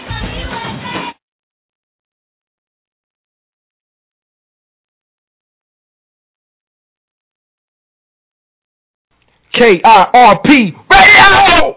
K-I-R-P Radio!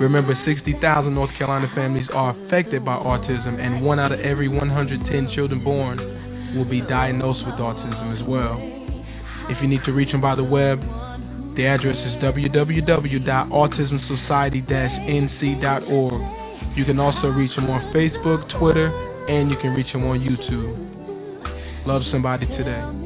Remember, 60,000 North Carolina families are affected by autism, and one out of every 110 children born will be diagnosed with autism as well. If you need to reach them by the web, the address is www.autismsociety-nc.org. You can also reach them on Facebook, Twitter, and you can reach them on YouTube. Love somebody today.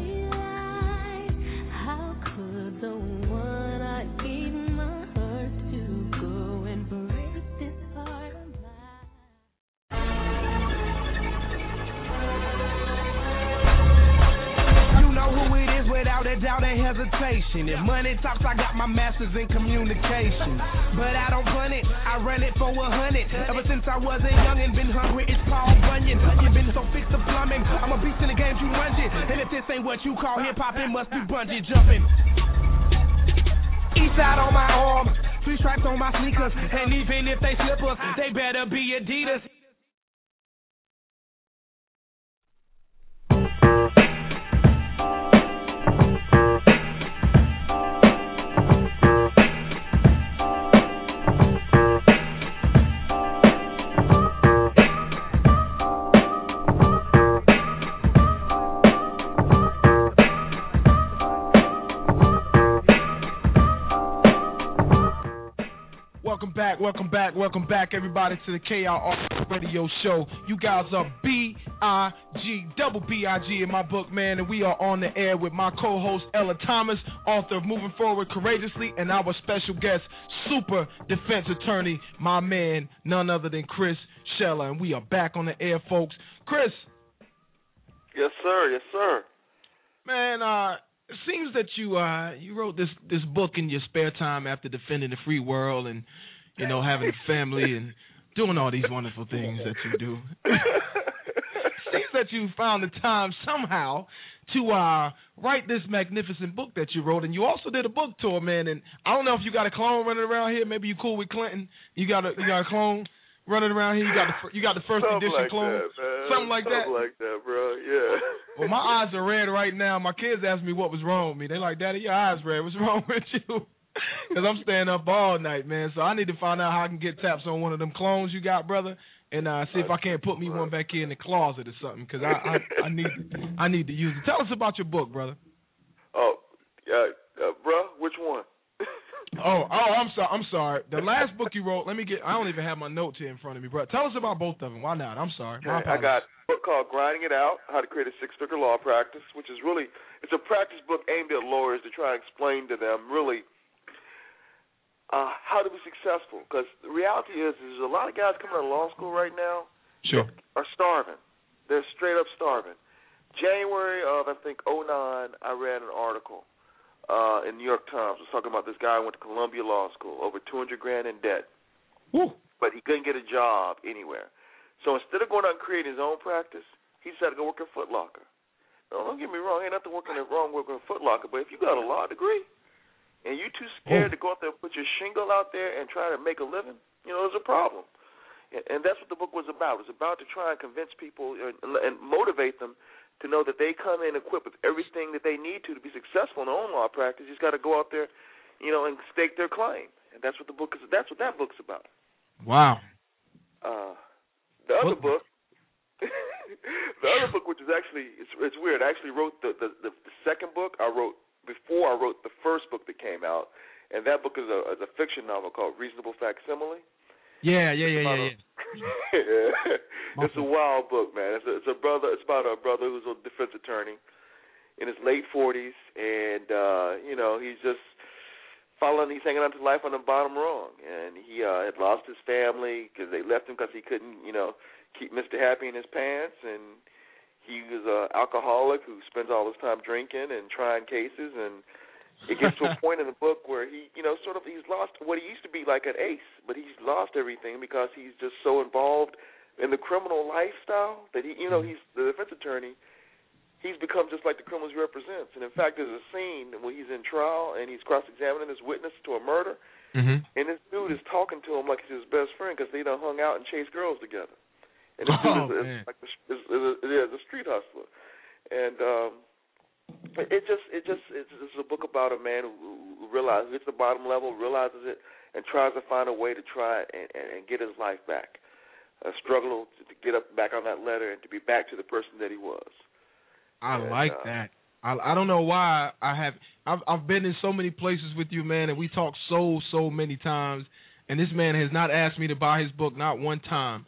And. If money talks, I got my master's in communication. But I don't run it, I run it for a hundred. Ever since I was a young and been hungry, it's Paul Bunyan. You've been so fixed to plumbing. I'm a beast in the game, you run it. And if this ain't what you call hip hop, it must be bungee jumping. East side on my arm, three stripes on my sneakers. And even if they slip us, they better be Adidas. Welcome back, welcome back, everybody, to the KRR Radio Show. You guys are B I G, double B I G in my book, man, and we are on the air with my co host, Ella Thomas, author of Moving Forward Courageously, and our special guest, super defense attorney, my man, none other than Chris Shella. And we are back on the air, folks. Chris, Yes, sir. Yes, sir. man, uh, it seems that you uh you wrote this this book in your spare time after defending the free world and you know having a family and doing all these wonderful things that you do. seems that you found the time somehow to uh write this magnificent book that you wrote and you also did a book tour, man, and I don't know if you got a clone running around here, maybe you cool with Clinton. You got a you got a clone running around here. You got the you got the first Something edition like clone. that. Something like that. Something like that, bro. Yeah. Well, my eyes are red right now. My kids ask me what was wrong with me. They like, Daddy, your eyes red. What's wrong with you? Because I'm staying up all night, man. So I need to find out how I can get taps on one of them clones you got, brother, and uh, see if I can't put me one back here in the closet or something. Because I, I I need I need to use it. Tell us about your book, brother. Oh, yeah, uh, bro. Which one? Oh, oh, I'm sorry. I'm sorry. The last book you wrote. Let me get. I don't even have my notes here in front of me, bro. Tell us about both of them. Why not? I'm sorry. Okay, I got a book called Grinding It Out: How to Create a Six-Figure Law Practice, which is really it's a practice book aimed at lawyers to try and explain to them really uh, how to be successful. Because the reality is, is there's a lot of guys coming out of law school right now Sure. are starving. They're straight up starving. January of I think '09, I read an article uh, in New York Times. Was talking about this guy who went to Columbia Law School, over 200 grand in debt, Woo. but he couldn't get a job anywhere. So instead of going out and creating his own practice, he decided to go work at Foot Locker. Now, don't get me wrong, ain't nothing working wrong working at Foot Locker, but if you got a law degree and you too scared to go out there and put your shingle out there and try to make a living, you know, there's a problem. And, and that's what the book was about. It was about to try and convince people and, and motivate them to know that they come in equipped with everything that they need to to be successful in their own law practice. You just got to go out there, you know, and stake their claim. And that's what the book is. That's what that book's about. Wow. Uh, the other book, the other book, which is actually it's it's weird. I actually wrote the, the the the second book. I wrote before I wrote the first book that came out, and that book is a is a fiction novel called Reasonable Facsimile. Yeah, yeah, yeah, yeah, yeah. it's a wild book, man. It's a, it's a brother. It's about a brother who's a defense attorney in his late forties, and uh, you know he's just following. He's hanging on to life on the bottom rung, and he uh, had lost his family because they left him because he couldn't, you know, keep Mister Happy in his pants, and he was an alcoholic who spends all his time drinking and trying cases and it gets to a point in the book where he, you know, sort of he's lost what he used to be like an ace, but he's lost everything because he's just so involved in the criminal lifestyle that he, you know, he's the defense attorney. He's become just like the criminals he represents. And in fact, there's a scene where he's in trial and he's cross-examining his witness to a murder, Mm-hmm. and this dude is talking to him like he's his best friend because they done hung out and chased girls together. And this Oh, man. is like the, is, is, yeah, a street hustler, and um, it just it just it's, it's a book about a man who, who realizes hits the bottom level, realizes it, and tries to find a way to try and, and, and get his life back. A struggle to, to get up back on that ladder and to be back to the person that he was. I And, like uh, that. I I don't know why I have I've I've been in so many places with you, man, and we talk so so many times, and this man has not asked me to buy his book not one time,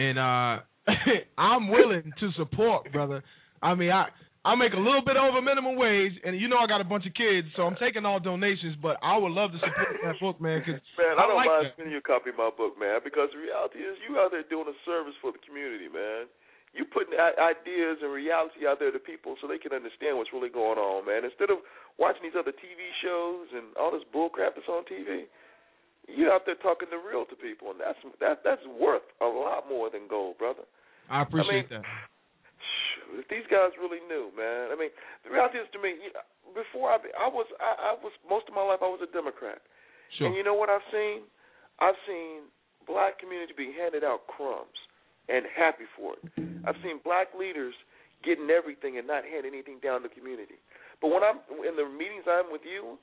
and uh I'm willing to support, brother. I mean, I I make a little bit over minimum wage, and you know I got a bunch of kids, so I'm taking all donations. But I would love to support that book, man, because Man, I don't like mind that. sending you a copy of my book, man, because the reality is you out there doing a service for the community, man. You putting ideas and reality out there to people so they can understand what's really going on, man. Instead of watching these other TV shows and all this bull crap that's on TV, you out there talking the real to people, and that's that that's worth a lot more than gold, brother. I appreciate I mean, that. Shoot, if these guys really knew, man. I mean, the reality is to me, before I, I was, I, I was most of my life I was a Democrat, Sure. and you know what I've seen? I've seen black community being handed out crumbs and happy for it. I've seen black leaders getting everything and not handing anything down to the community. But when I'm in the meetings I'm with you,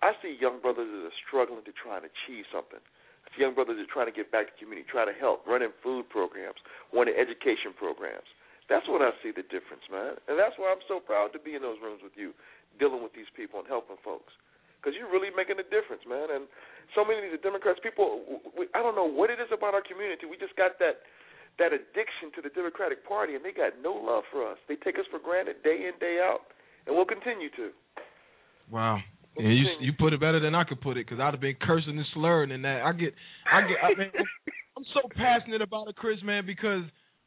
I see young brothers that are struggling to try and achieve something. I see young brothers that are trying to get back to the community, trying to help, running food programs, running education programs. That's what I see the difference, man. And that's why I'm so proud to be in those rooms with you, dealing with these people and helping folks. Because you're really making a difference, man. And so many of these Democrats, people, we, I don't know what it is about our community. We just got that that addiction to the Democratic Party, and they got no love for us. They take us for granted day in, day out, and we'll continue to. Wow. Yeah, you you put it better than I could put it because I'd have been cursing and slurring and that. I get I get I mean, I'm so passionate about it, Chris, man, because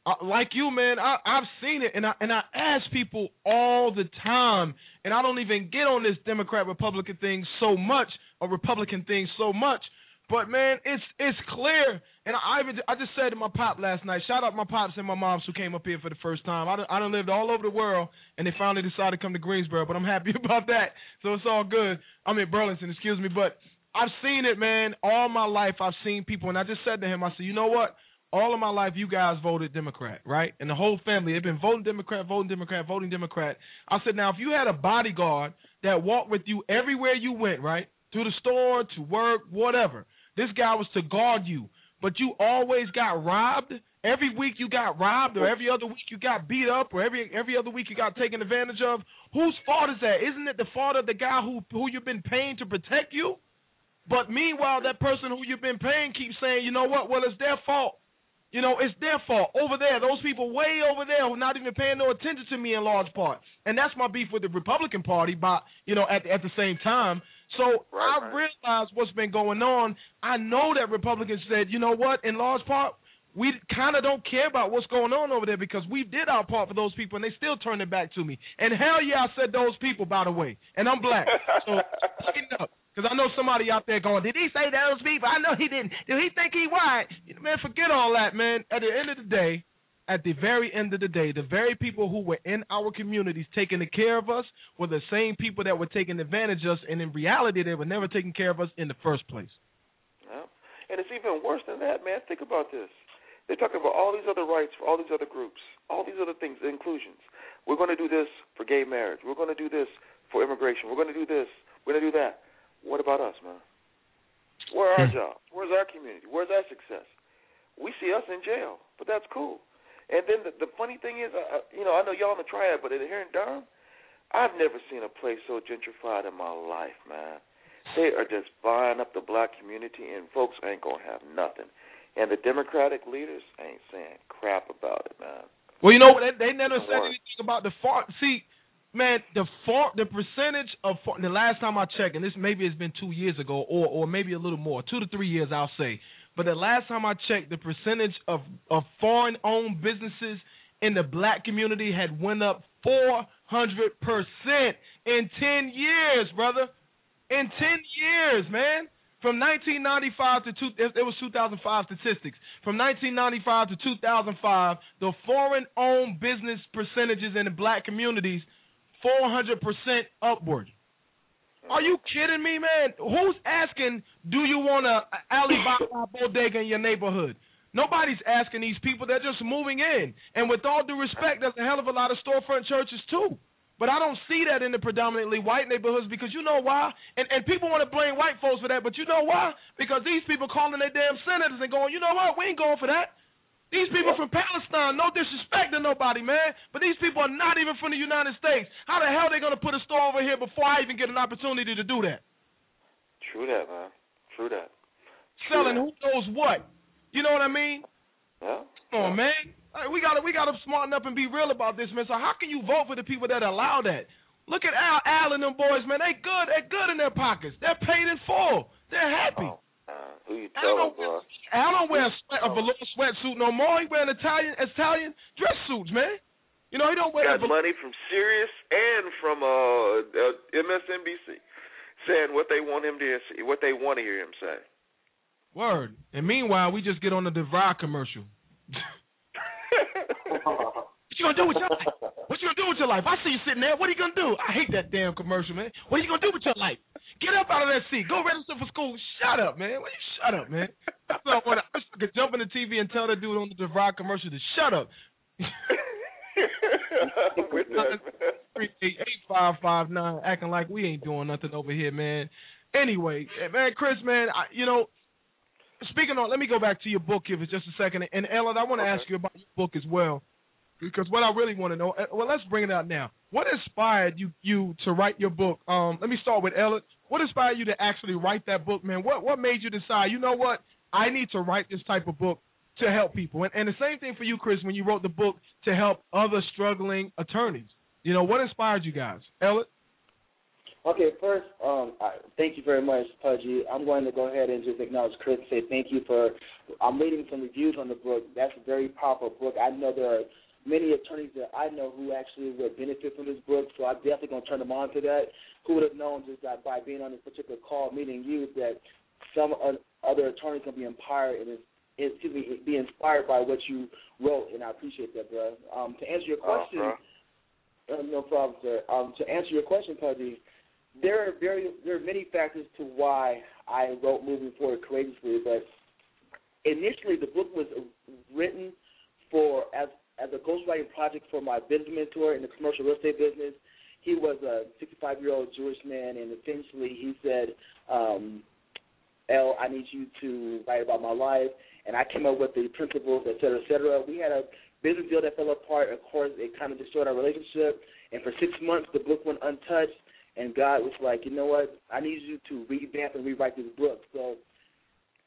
uh, like you, man, I I've seen it and I and I ask people all the time, and I don't even get on this Democrat Republican thing so much or Republican thing so much. But man, it's it's clear, and I even I just said to my pop last night. Shout out my pops and my moms who came up here for the first time. I done, I done lived all over the world, and they finally decided to come to Greensboro. But I'm happy about that, so it's all good. I'm in Burlington, excuse me, but I've seen it, man. All my life, I've seen people, and I just said to him, I said, you know what? all of my life you guys voted Democrat, right? And the whole family, they've been voting Democrat, voting Democrat, voting Democrat. I said, now if you had a bodyguard that walked with you everywhere you went, right? To the store, to work, whatever. This guy was to guard you, but you always got robbed. Every week you got robbed, or every other week you got beat up, or every every other week you got taken advantage of. Whose fault is that? Isn't it the fault of the guy who who you've been paying to protect you? But meanwhile, that person who you've been paying keeps saying, you know what? Well, it's their fault. You know, it's their fault. Over there, those people way over there who are not even paying no attention to me in large part. And that's my beef with the Republican Party, but you know, at at the same time. So Right, I right. realize what's been going on. I know that Republicans said, you know what, in large part, we kind of don't care about what's going on over there because we did our part for those people and they still turned it back to me. And hell yeah, I said those people, by the way. And I'm black. So. Because I know somebody out there going, did he say those people? I know he didn't. Do he think he white? Man, forget all that, man. At the end of the day, at the very end of the day, the very people who were in our communities taking the care of us were the same people that were taking advantage of us, and in reality, they were never taking care of us in the first place. Yeah. And it's even worse than that, man. Think about this. They're talking about all these other rights for all these other groups, all these other things, inclusions. We're going to do this for gay marriage. We're going to do this for immigration. We're going to do this. We're going to do that. What about us, man? Where are our Hmm. jobs? Where's our community? Where's our success? We see us in jail, but that's cool. And then the, the funny thing is, uh, you know, I know y'all in the triad, but here in Durham, I've never seen a place so gentrified in my life, man. They are just buying up the black community, and folks ain't gonna have nothing. And the Democratic leaders ain't saying crap about it, man. Well, you know, they, they never said anything about the far. See, man, the far, the percentage of the last time I checked, and this maybe it's been two years ago, or or maybe a little more, two to three years, I'll say. But the last time I checked, the percentage of of foreign-owned businesses in the black community had went up four hundred percent in ten years, brother. In ten years, man. From 1995 to two, it was 2005 statistics. From 1995 to 2005, the foreign-owned business percentages in the black communities, 400 percent upward. Are you kidding me, man? Who's asking, do you want a Alibaba bodega in your neighborhood? Nobody's asking these people. They're just moving in. And with all due respect, there's a hell of a lot of storefront churches too. But I don't see that in the predominantly white neighborhoods because you know why? And and people want to blame white folks for that, but you know why? Because these people calling their damn senators and going, you know what? We ain't going for that. These people from Palestine, no disrespect to nobody, man, but these people are not even from the United States. How the hell are they going to put a store over here before I even get an opportunity to do that? True that, man. True that. Selling who knows what? You know what I mean? Yeah. Come on, man. Like, we gotta we gotta smarten up and be real about this, man. So how can you vote for the people that allow that? Look at Al, Al and them boys, man. They good. They good in their pockets. They're paid in full. They're happy. Oh. Uh, who you telling, don't, boy? Al don't wear a, sweat, a velour sweatsuit no more. He wearing Italian Italian dress suits, man. You know he don't wear Got velour- money from Sirius and from uh, uh MSNBC, saying what they want him to say, what they want to hear him say. Word. And meanwhile, we just get on the DeVry commercial. What you gonna do with your life? What you gonna do with your life? I see you sitting there. What are you gonna do? I hate that damn commercial, man. What are you gonna do with your life? Get up out of that seat. Go register for school. Shut up, man. What you shut up, man? What I want. I could jump in the TV and tell that dude on the DeVry commercial to shut up. With that. Three eight eight five five nine, acting like we ain't doing nothing over here, man. Anyway, eh, man, Chris, man, I, you know, speaking on, let me go back to your book here for just a second, and Ellen, I want to ask you about your book as well, because what I really want to know. eh, Well, let's bring it out now. What inspired you you to write your book? Um, let me start with Ellen. What inspired you to actually write that book, man? What what made you decide? You know what? I need to write this type of book to help people. And, and the same thing for you, Chris, when you wrote the book to help other struggling attorneys. You know, what inspired you guys? Ellen? Okay, first, um, I, thank you very much, Pudgy. I'm going to go ahead and just acknowledge Chris and say thank you for. I'm reading some reviews on the book. That's a very powerful book. I know there are many attorneys that I know who actually would benefit from this book, so I'm definitely going to turn them on to that. Who would have known just that by being on this particular call, meeting you, that some other attorneys can be inspired and is, excuse me, be inspired by what you wrote, and I appreciate that, bro. Um, to answer your Oh, question, bro. uh, no problem, sir. Um, to answer your question, Pudgy, there are very there are many factors to why I wrote moving forward courageously, but initially the book was written for as as a ghostwriting project for my business mentor in the commercial real estate business. He was a 65 year old Jewish man, and essentially he said, um, "L, I need you to write about my life." And I came up with the principles, et cetera, et cetera. We had a business deal that fell apart. Of course, it kind of destroyed our relationship. And for six months, the book went untouched. And God was like, you know what? I need you to revamp and rewrite this book. So,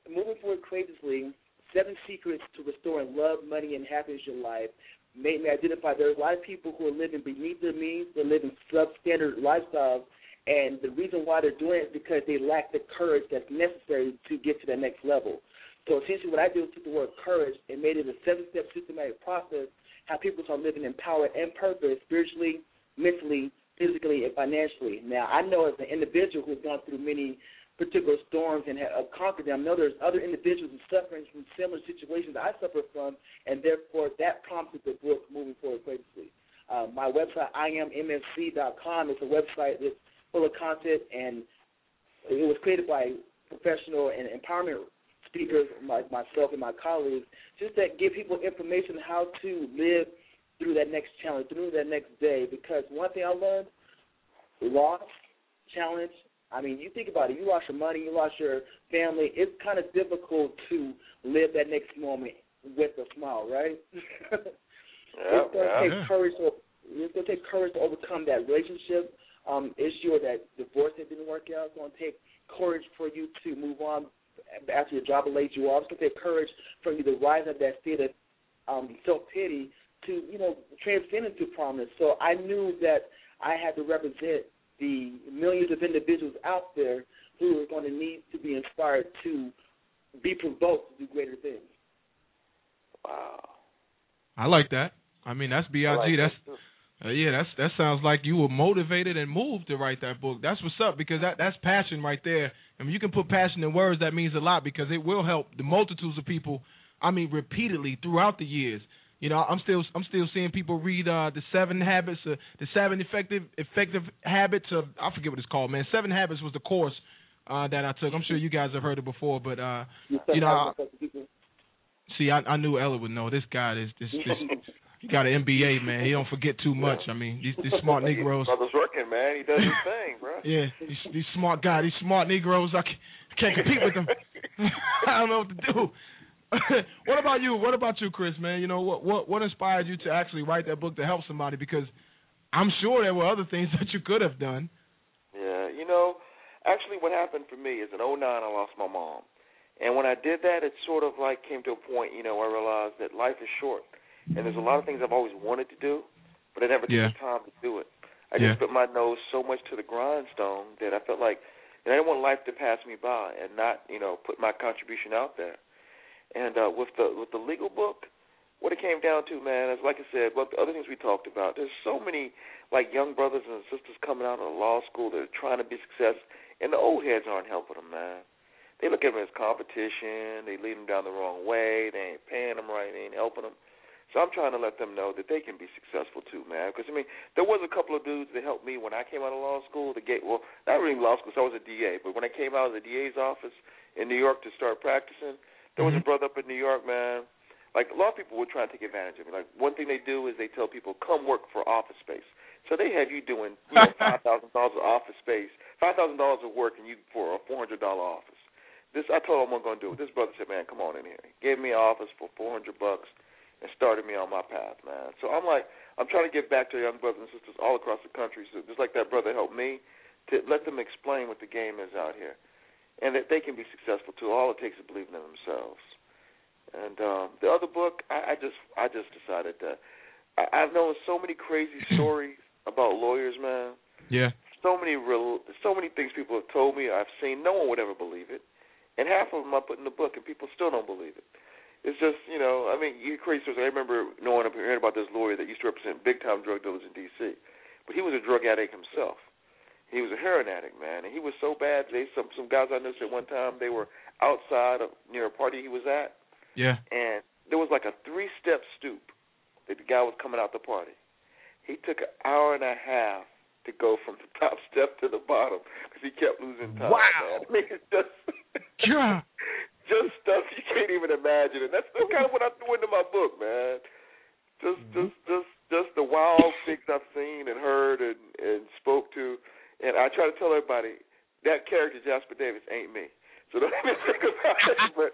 moving forward courageously, seven secrets to restoring love, money, and happiness in your life made me identify there's a lot of people who are living beneath their means. They're living substandard lifestyles. And the reason why they're doing it is because they lack the courage that's necessary to get to the next level. So essentially, what I did was took the word courage and made it a seven-step systematic process how people start living in power and purpose spiritually, mentally, physically, and financially. Now, I know as an individual who's gone through many particular storms and have conquered them, I know there's other individuals who are suffering from similar situations I suffer from, and therefore that prompted the book moving forward courageously. Uh, my website, IamMFC.com, is a website that's full of content, and it was created by professional and empowerment speakers like myself and my colleagues, just that give people information how to live through that next challenge, through that next day. Because one thing I learned, loss, challenge. I mean, you think about it. You lost your money, you lost your family. It's kind of difficult to live that next moment with a smile, right? yeah, it's going to yeah. take courage. To, it's going to take courage to overcome that relationship um, issue or that divorce that didn't work out. It's going to take courage for you to move on after your job laid you off. It's going to take courage for you to rise up that state of um, self pity to you know transcend into prominence. So I knew that I had to represent the millions of individuals out there who are going to need to be inspired to be provoked to do greater things. Wow. I like that. I mean, that's Big. Like that's that uh, yeah. That's that sounds like you were motivated and moved to write that book. That's what's up because that that's passion right there. I mean, you can put passion in words. That means a lot because it will help the multitudes of people. I mean, repeatedly throughout the years. You know, I'm still I'm still seeing people read uh, the Seven Habits, uh, the Seven Effective Effective Habits of I forget what it's called, man. Seven Habits was the course uh, that I took. I'm sure you guys have heard it before, but uh, you know, I, see, I, I knew Ella would know. This guy is this, this he got an MBA, man. He don't forget too much. I mean, these, these smart Negroes. Brother's working, man. He does his thing, bro. Yeah, these, these smart guys, these smart Negroes, I can't, can't compete with them. I don't know what to do. what about you? What about you, Chris? Man, you know what what what inspired you to actually write that book to help somebody? Because I'm sure there were other things that you could have done. Yeah, you know, actually, what happened for me is in '09 I lost my mom, and when I did that, it sort of like came to a point, you know, I realized that life is short, and there's a lot of things I've always wanted to do, but I never Yeah. took the time to do it. I Yeah. just put my nose so much to the grindstone that I felt like and I didn't want life to pass me by and not, you know, put my contribution out there. And uh, with the with the legal book, what it came down to, man, is like I said, what the other things we talked about. There's so many like young brothers and sisters coming out of law school that are trying to be success, and the old heads aren't helping them, man. They look at them as competition. They lead them down the wrong way. They ain't paying them right. They ain't helping them. So I'm trying to let them know that they can be successful too, man. Because I mean, there was a couple of dudes that helped me when I came out of law school. The gate, well, not really law school, so I was a DA. But when I came out of the DA's office in New York to start practicing, there was a mm-hmm. brother up in New York, man. Like a lot of people would try and take advantage of me. Like one thing they do is they tell people, "Come work for office space." So they have you doing you know, five thousand dollars of office space, five thousand dollars of work, and you for a four hundred dollar office. This I told him I'm going to do it. This brother said, "Man, come on in here." He gave me an office for four hundred bucks and started me on my path, man. So I'm like, I'm trying to give back to young brothers and sisters all across the country. So just like that brother helped me, to let them explain what the game is out here, and that they can be successful too. All it takes is believing in themselves. And um, the other book, I, I just, I just decided that I, I've known so many crazy stories about lawyers, man. Yeah. So many real, so many things people have told me. I've seen. No one would ever believe it, and half of them I put in the book, and people still don't believe it. It's just, you know, I mean, you crazy stories. I remember knowing hearing about this lawyer that used to represent big time drug dealers in D.C., but he was a drug addict himself. He was a heroin addict, man, and he was so bad. They some some guys I knew said one time they were outside of near a party he was at, Yeah. and there was like a three step stoop that the guy was coming out the party. He took an hour and a half to go from the top step to the bottom because he kept losing time. Wow. Man. I mean, it's just Yeah. just stuff you can't even imagine, and that's that's kind of what I threw into my book, man. Just Mm-hmm. just just just the wild things I've seen and heard and and spoke to, and I try to tell everybody that character Jasper Davis ain't me. So don't even think about it. But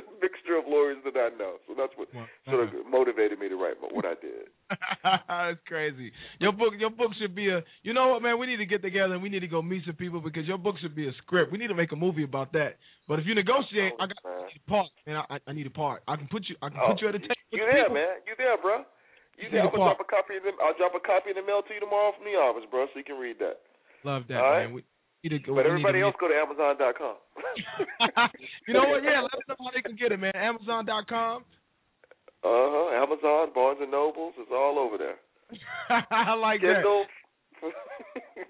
it's a mixture of lawyers that I know. So that's what sort of uh-huh. motivated me to write what I did. That's crazy. Your book, your book should be a. You know what, man? We need to get together and we need to go meet some people because your book should be a script. We need to make a movie about that. But if you negotiate, oh, I got a part, man. I, I need a part. I can put you. I can Oh, put you at a table. You there, people. man? You there, bro? You there? I'm gonna drop a copy. In the, I'll drop a copy in the mail to you tomorrow from the office, bro, so you can read that. Love that, All right. man. We to go. But everybody else go to Amazon.com. you know what? Yeah, let them know how they can get it, man. Amazon.com. Uh huh. Amazon, Barnes and Nobles, it's all over there. I like Kindle. that.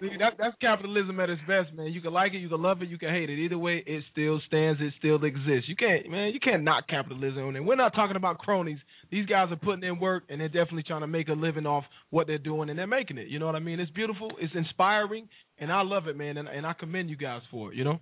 See, that, that's capitalism at its best, man. You can like it, you can love it, you can hate it. Either way, it still stands, it still exists. You can't, man, you can't knock capitalism. And we're not talking about cronies. These guys are putting in work, and they're definitely trying to make a living off what they're doing, and they're making it. You know what I mean? It's beautiful, it's inspiring, and I love it, man. And, and I commend you guys for it. You know?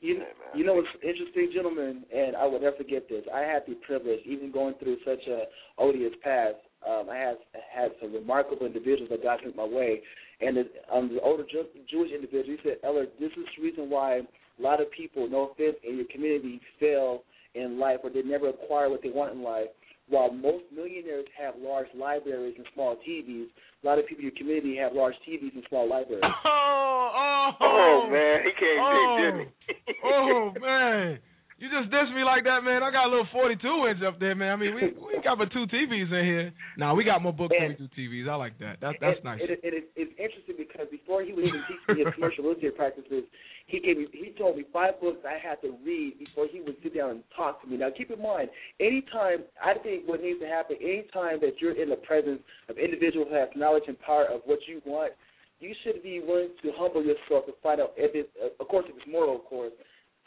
You, you know it's interesting, gentlemen, and I will never forget this. I had the privilege, even going through such a odious past, um, I had had some remarkable individuals that God sent my way. And the, um, the older Jew, Jewish individual, he said, Ella, this is the reason why a lot of people, no offense, in your community fail in life or they never acquire what they want in life. While most millionaires have large libraries and small TVs, a lot of people in your community have large TVs and small libraries. Oh, oh, Oh, man, he came oh, deep, didn't he? oh man, you just dissed me like that, man. I got a little 42 inch up there, man. I mean, we we got but two TVs in here. Nah, we got more books than we do TVs. I like that. That that's it, nice. It, it, it, it's interesting because before he would even teach me his commercial real estate practices, he gave me he told me five books I had to read before he would sit down and talk to me. Now keep in mind, anytime I think what needs to happen, anytime that you're in the presence of individuals who have knowledge and power of what you want, you should be willing to humble yourself to find out if it, uh, of course, if it's moral, of course,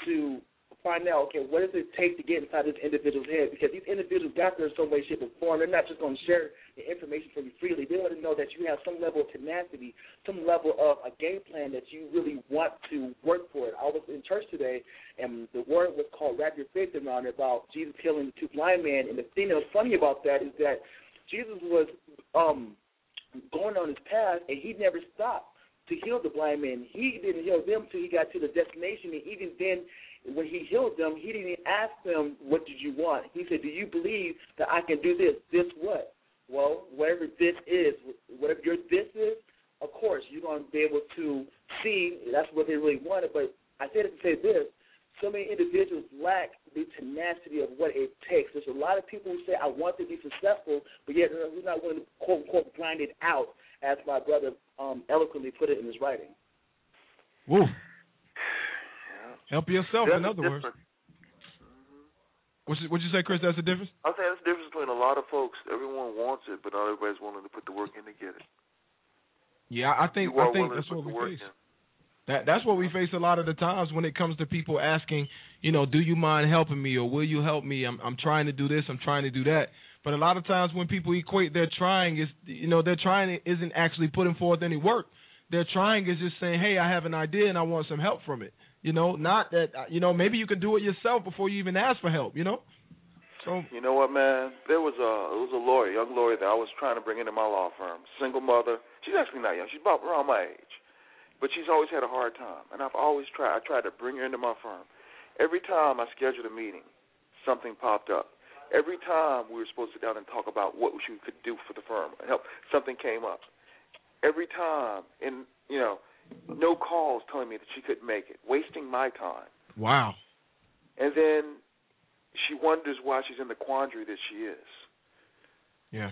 to find out, okay, what does it take to get inside this individual's head? Because these individuals got there in some way, shape, or form. They're not just going to share the information from you freely. They want to know that you have some level of tenacity, some level of a game plan that you really want to work for it. I was in church today, and the word was called "Wrap Your Faith Around It" about Jesus healing the two blind men. And the thing that was funny about that is that Jesus was um, going on his path, and he never stopped to heal the blind men. He didn't heal them till he got to the destination, and even then when he healed them, he didn't even ask them, What did you want? He said, Do you believe that I can do this? This what? Well, whatever this is, whatever your this is, of course, you're going to be able to see that's what they really wanted. But I said it to say this so many individuals lack the tenacity of what it takes. There's a lot of people who say, I want to be successful, but yet we're not willing to, quote unquote, grind it out, as my brother um, eloquently put it in his writing. Woo. Help yourself, in the other words. difference. What you, say, Chris? That's the difference. I'm saying that's the difference between a lot of folks. Everyone wants it, but not everybody's willing to put the work in to get it. Yeah, I think I think that's what we face. in. That that's what we face a lot of the times when it comes to people asking, you know, do you mind helping me or will you help me? I'm I'm trying to do this, I'm trying to do that. But a lot of times when people equate their trying is you know, their trying isn't actually putting forth any work. Their trying is just saying, "Hey, I have an idea and I want some help from it." You know, not that uh, you know, maybe you can do it yourself before you even ask for help, you know? So You know what, man? There was a it was a lawyer, young lawyer that I was trying to bring into my law firm. Single mother. She's actually not young. She's about around my age, but she's always had a hard time. And I've always tried. I tried to bring her into my firm. Every time I scheduled a meeting, something popped up. Every time we were supposed to sit down and talk about what she could do for the firm and help, something came up. Every time, and you know, no calls telling me that she couldn't make it, wasting my time. wow. And then she wonders why she's in the quandary that she is. Yeah.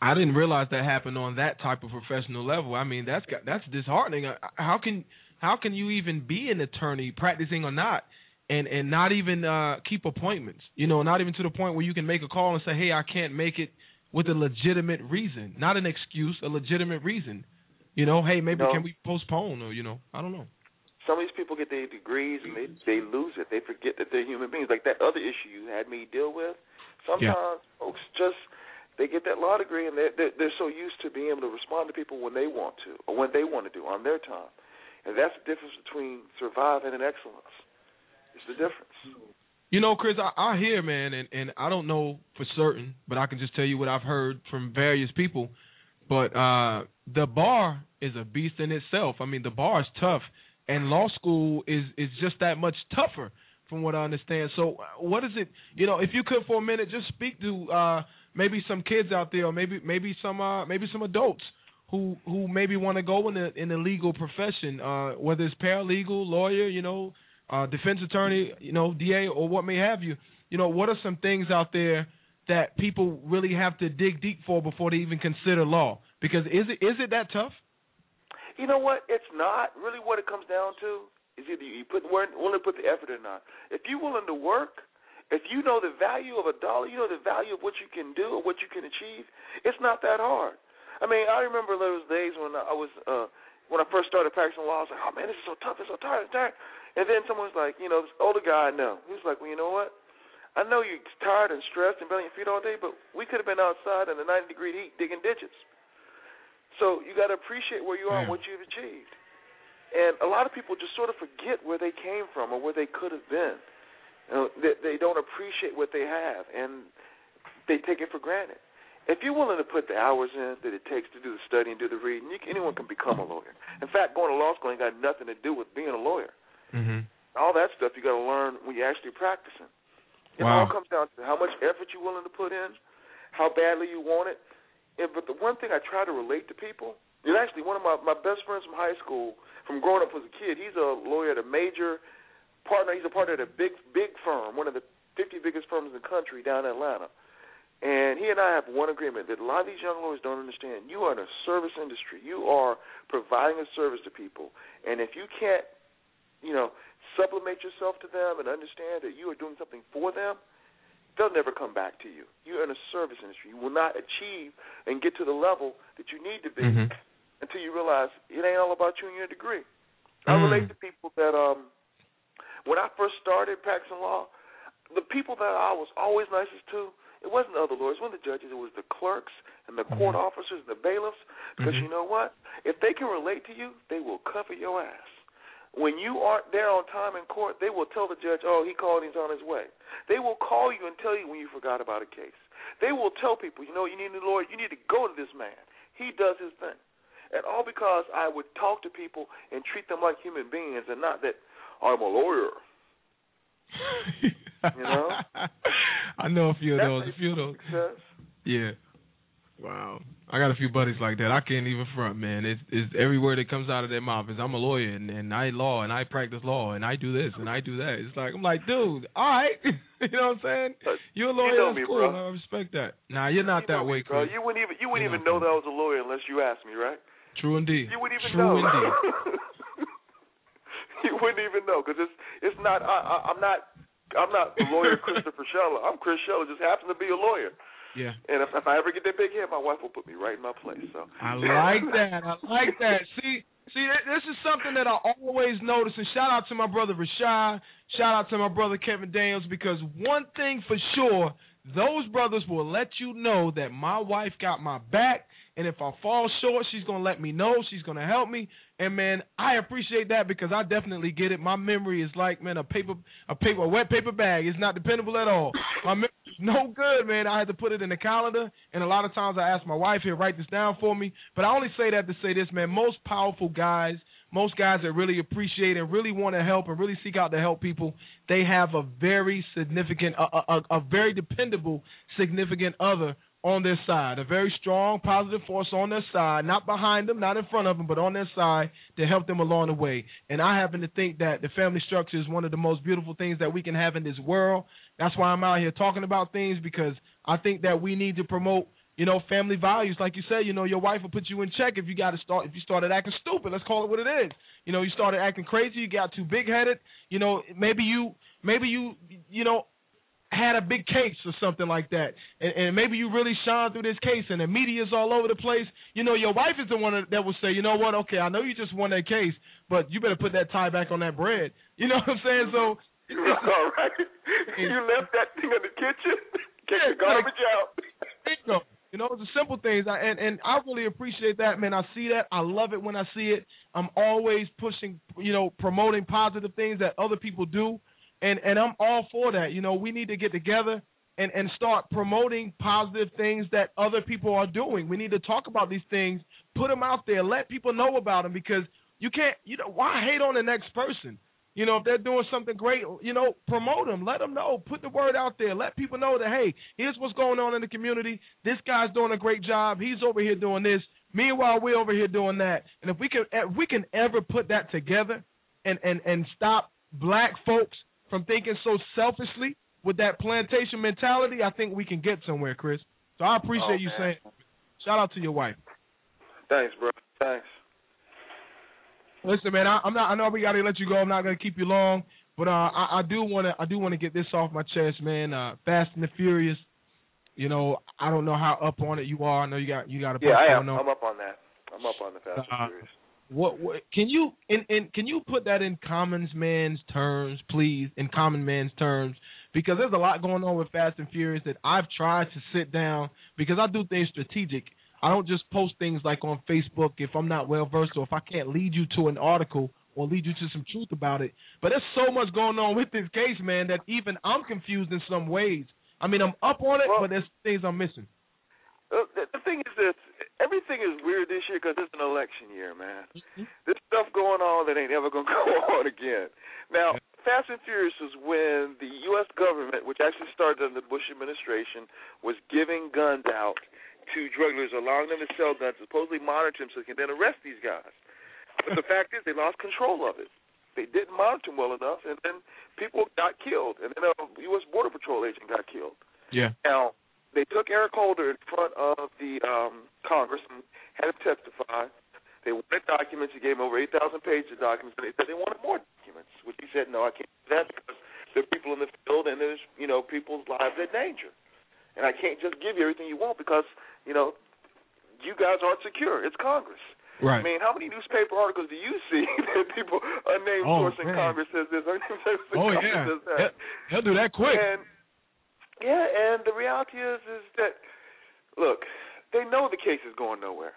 I didn't realize that happened on that type of professional level. I mean, that's got, that's disheartening. Uh, How can how can you even be an attorney, practicing or not, and and not even uh keep appointments? You know, not even to the point where you can make a call and say, "Hey, I can't make it," with a legitimate reason, not an excuse, a legitimate reason. You know, hey, maybe No. can we postpone or you know, I don't know. Some of these people get their degrees and they they lose it. They forget that they're human beings. Like that other issue you had me deal with. Sometimes folks just they get that law degree and they're, they're they're so used to being able to respond to people when they want to or when they want to do on their time, and that's the difference between surviving and excellence. It's the difference. You know, Chris, I, I hear, man, and, and I don't know for certain, but I can just tell you what I've heard from various people. But uh the bar is a beast in itself. I mean, the bar is tough, and law school is is just that much tougher, from what I understand. So, uh, what is it? You know, if you could for a minute, just speak to uh maybe some kids out there, or maybe maybe some uh maybe some adults who who maybe want to go in the in the legal profession, uh whether it's paralegal, lawyer, you know, uh defense attorney, you know, DA or what may have you. You know, what are some things out there that people really have to dig deep for before they even consider law? Because is it is it that tough? You know what? It's not really what it comes down to. Is either you put willing to put the effort or not. If you're willing to work, if you know the value of a dollar, you know the value of what you can do or what you can achieve. It's not that hard. I mean, I remember those days when I was uh when I first started practicing law. I was like, oh man, this is so tough. It's so tired. It's tired. And then someone was like, you know, this older guy I know. He was like, well, you know what? I know you're tired and stressed and belly your feet all day, but we could have been outside in the 90 degree heat digging ditches. So you got to appreciate where you are and what you've achieved. And a lot of people just sort of forget where they came from or where they could have been. You know, they, they don't appreciate what they have, and they take it for granted. If you're willing to put the hours in that it takes to do the study and do the reading, you can, anyone can become a lawyer. In fact, going to law school ain't got nothing to do with being a lawyer. Mm-hmm. All that stuff you got to learn when you're actually practicing. It Wow. all comes down to how much effort you're willing to put in, how badly you want it. And, but the one thing I try to relate to people is actually one of my my best friends from high school, from growing up as a kid. He's a lawyer at a major partner. He's a partner at a big big firm, one of the 50 biggest firms in the country down in Atlanta. And he and I have one agreement that a lot of these young lawyers don't understand. You are in a service industry. You are providing a service to people. And if you can't, you know, sublimate yourself to them and understand that you are doing something for them, they'll never come back to you. You're in a service industry. You will not achieve and get to the level that you need to be Mm-hmm. until you realize it ain't all about you and your degree. I Mm. relate to people that um when I first started practicing law, the people that I was always nicest to, it wasn't the other lawyers, it wasn't the judges, it was the clerks and the court officers and the bailiffs. Because Mhm. you know what? If they can relate to you, they will cover your ass. When you aren't there on time in court, they will tell the judge, "Oh, he called, he's on his way." They will call you and tell you when you forgot about a case. They will tell people, "You know, you need a lawyer. You need to go to this man. He does his thing." And all because I would talk to people and treat them like human beings, and not that I'm a lawyer. You know? I know a few of those. A few of those. Yeah. Wow. I got a few buddies like that. I can't even front, man. It's, it's every word that comes out of their mouth is I'm a lawyer and, and I law and I practice law and I do this and I do that. It's like I'm like, dude, all right. you know what I'm saying? You're a lawyer, know that's me, cool. bro. I respect that. Nah, you're not that way, Bro, Chris. you wouldn't even you wouldn't You even know. know that I was a lawyer unless you asked me, right? True indeed. You wouldn't even True know. indeed. you wouldn't even know because it's it's not. I, I, I'm not. I'm not the lawyer Christopher Shella. I'm Chris Shella. Just happens to be a lawyer. Yeah. And if, if I ever get that big head, my wife will put me right in my place. So I like that. I like that. See, see, this is something that I always notice. And shout out to my brother Rashad. Shout out to my brother Kevin Daniels because one thing for sure, those brothers will let you know that my wife got my back. And if I fall short, she's gonna let me know. She's gonna help me. And man, I appreciate that because I definitely get it. My memory is like man a paper, a paper, a wet paper bag. It's not dependable at all. My memory no good, man. I had to put it in the calendar, and a lot of times I ask my wife here write this down for me. But I only say that to say this, man. Most powerful guys, most guys that really appreciate and really want to help and really seek out to help people, they have a very significant, a, a, a- very dependable, significant other on their side, a very strong, positive force on their side, not behind them, not in front of them, but on their side to help them along the way. And I happen to think that the family structure is one of the most beautiful things that we can have in this world. That's why I'm out here talking about things because I think that we need to promote, you know, family values. Like you said, you know, your wife will put you in check if you got to start if you started acting stupid. Let's call it what it is. You know, you started acting crazy, you got too big headed. You know, maybe you maybe you you know had a big case or something like that, and, and maybe you really shine through this case, and the media's all over the place. You know, your wife is the one that that will say, you know what? Okay, I know you just won that case, but you better put that tie back on that bread. You know what I'm saying? So, all right. You left that thing in the kitchen. Get Yeah, the garbage out. bingo. You know, it's the simple things, I, and and I really appreciate that, man. I see that. I love it when I see it. I'm always pushing, you know, promoting positive things that other people do, and and I'm all for that. You know, we need to get together and and start promoting positive things that other people are doing. We need to talk about these things, put them out there, let people know about them because you can't. You know, why hate on the next person? You know, if they're doing something great, you know, promote them, let them know, put the word out there, let people know that hey, here's what's going on in the community. This guy's doing a great job. He's over here doing this. Meanwhile, we're over here doing that. And if we can, if we can ever put that together, and and and stop black folks from thinking so selfishly with that plantation mentality, I think we can get somewhere, Chris. So I appreciate Oh, you saying. Shout out to your wife. Thanks, bro. Thanks. Listen, man, I, I'm not. I know we got to let you go. I'm not gonna keep you long, but uh, I, I do want to. I do want to get this off my chest, man. Uh, Fast and the Furious. You know, I don't know how up on it you are. I know you got you got a Yeah, I am. going. I'm up on that. I'm up on the Fast Uh, and Furious. What, what can you and, in can you put that in common man's terms, please? In common man's terms, because there's a lot going on with Fast and Furious that I've tried to sit down because I do things strategic. I don't just post things like on Facebook if I'm not well versed or if I can't lead you to an article or lead you to some truth about it. But there's so much going on with this case, man, that even I'm confused in some ways. I mean, I'm up on it, but there's things I'm missing. Uh, the, the thing is this: everything is weird this year because it's an election year, man. Mm-hmm. There's stuff going on that ain't ever gonna go on again. Now, Fast and Furious was when the U.S. government, which actually started under the Bush administration, was giving guns out to drug dealers, allowing them to sell guns, supposedly monitor them so they can then arrest these guys. But the fact is, they lost control of it. They didn't monitor them well enough, and then people got killed, and then a U.S. Border Patrol agent got killed. Yeah. Now, they took Eric Holder in front of the um, Congress and had him testify. They wanted documents. He gave him over 8,000 pages of documents, and they said they wanted more documents, which he said, no, I can't do that because there are people in the field and there's, you know, people's lives in danger. And I can't just give you everything you want because, you know, you guys aren't secure. It's Congress. Right. I mean, how many newspaper articles do you see that people, a named Oh, source in man. Congress says this, unnamed source in Oh Congress yeah, says that? He'll- he'll do that quick. And yeah, and the reality is is that look, they know the case is going nowhere.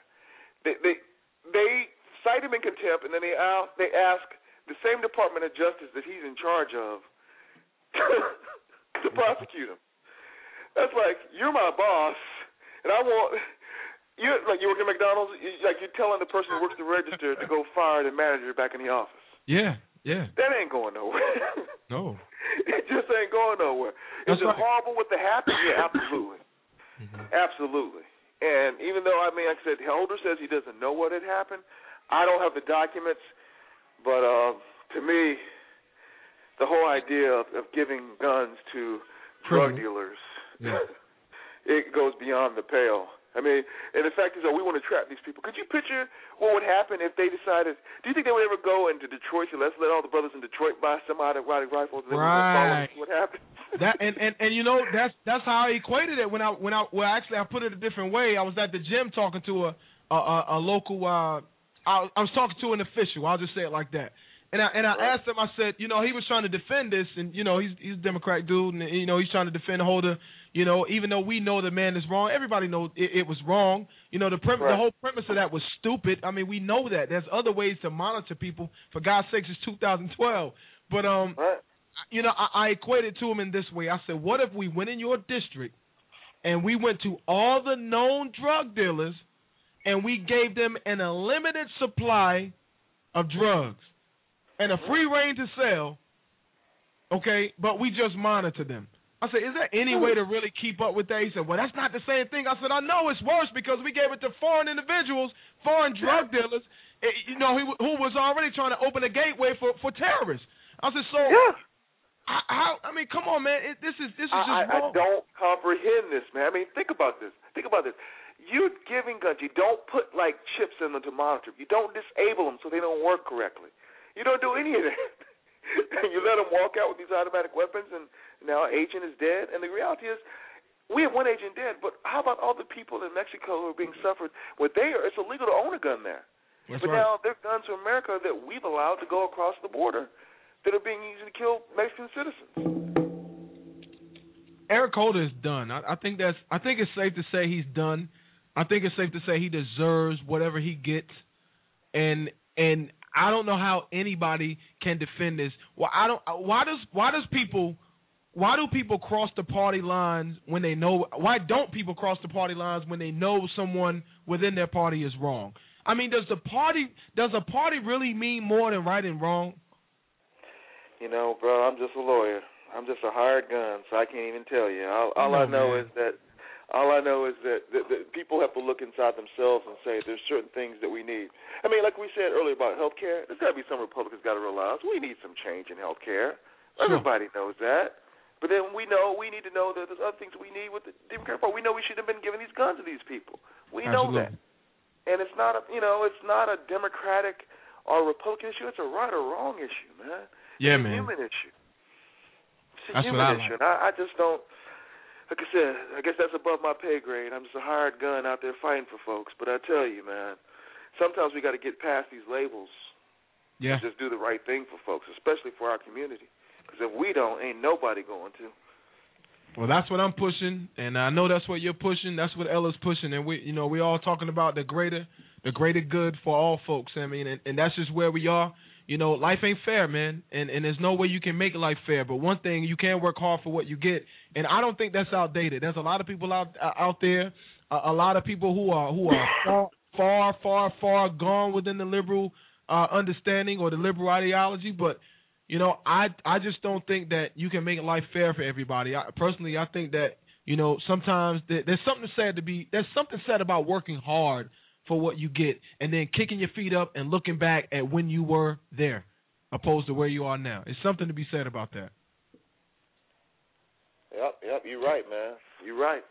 They they they cite him in contempt, and then they ask they ask the same Department of Justice that he's in charge of to prosecute him. That's like you're my boss, and I want you like you work at McDonald's. You, like you're telling the person who works the register to go fire the manager back in the office. Yeah, yeah. That ain't going nowhere. No. it just ain't going nowhere. That's Is it right. horrible what the happened? Yeah, absolutely. Absolutely. And even though I mean like I said Holder says he doesn't know what had happened, I don't have the documents, but uh to me the whole idea of, of giving guns to drug dealers Yeah. it goes beyond the pale. I mean, and the fact is that we want to trap these people. Could you picture what would happen if they decided? Do you think they would ever go into Detroit? So let's let all the brothers in Detroit buy some automatic rifles. And Right. what happens? that and, and and you know that's that's how I equated it when I when I well actually I put it a different way. I was at the gym talking to a a, a, a local uh I, I was talking to an official. I'll just say it like that. And I and I asked him. I said, you know, he was trying to defend this, and you know, he's he's a Democrat dude, and you know, he's trying to defend Holder. You know, even though we know the man is wrong, everybody knows it, it was wrong. You know, the prim- the whole premise of that was stupid. I mean, we know that. There's other ways to monitor people. For God's sakes, it's 2012. But um, you know, I, I equated to him in this way. I said, what if we went in your district and we went to all the known drug dealers and we gave them an unlimited supply of drugs and a free reign to sell, okay, but we just monitor them. I said, is there any way to really keep up with that? He said, well, that's not the same thing. I said, I know it's worse because we gave it to foreign individuals, foreign drug dealers, eh, you know, who, who was already trying to open a gateway for, for terrorists. I said, so I- how? I mean, come on, man. It, this is this is just I, I, I don't comprehend this, man. I mean, think about this. Think about this. You're giving guns. You don't put like chips in them to monitor. You don't disable them so they don't work correctly. You don't do any of that. and you let them walk out with these automatic weapons, and now an agent is dead. And the reality is, we have one agent dead. But how about all the people in Mexico who are being suffered? Where they are, it's illegal to own a gun there. That's but right. now there are guns from America that we've allowed to go across the border that are being used to kill Mexican citizens. Eric Holder is done. I, I think that's. I think it's safe to say he's done. I think it's safe to say he deserves whatever he gets, and and I don't know how anybody can defend this. Well, I don't. Uh, why does why does people why do people cross the party lines when they know? Why don't people cross the party lines when they know someone within their party is wrong? I mean, does the party does a party really mean more than right and wrong? You know, bro, I'm just a lawyer. I'm just a hired gun, so I can't even tell you. All, all I know man. is that all I know is that, that, that people have to look inside themselves and say there's certain things that we need. I mean, like we said earlier about health care, there's got to be some Republicans got to realize we need some change in health care. Everybody knows that. But then we know we need to know that there's other things we need with the Democrat Party. We know we should have been giving these guns to these people. We know that. Absolutely. And it's not a you know it's not a Democratic or Republican issue. It's a right or wrong issue, man. Yeah, it's a man. human issue. It's a That's human what I issue. And I, I just don't. Like I said, I guess that's above my pay grade. I'm just a hired gun out there fighting for folks. But I tell you, man, sometimes we got to get past these labels. Yeah. And just do the right thing for folks, especially for our community. Because if we don't, ain't nobody going to. Well, that's what I'm pushing, and I know that's what you're pushing. That's what Ella's pushing, and we, you know, we all talking about the greater, the greater good for all folks. I mean, and, and that's just where we are. You know, life ain't fair, man, and and there's no way you can make life fair. But one thing, you can work hard for what you get, and I don't think that's outdated. There's a lot of people out out there, a, a lot of people who are who are far, far, far, far gone within the liberal uh, understanding or the liberal ideology, but you know, I I just don't think that you can make life fair for everybody. I, personally, I think that you know sometimes there, there's something said to be there's something said about working hard for what you get, and then kicking your feet up and looking back at when you were there, opposed to where you are now. It's something to be said about that. Yep, yep, you're right, man. You're right.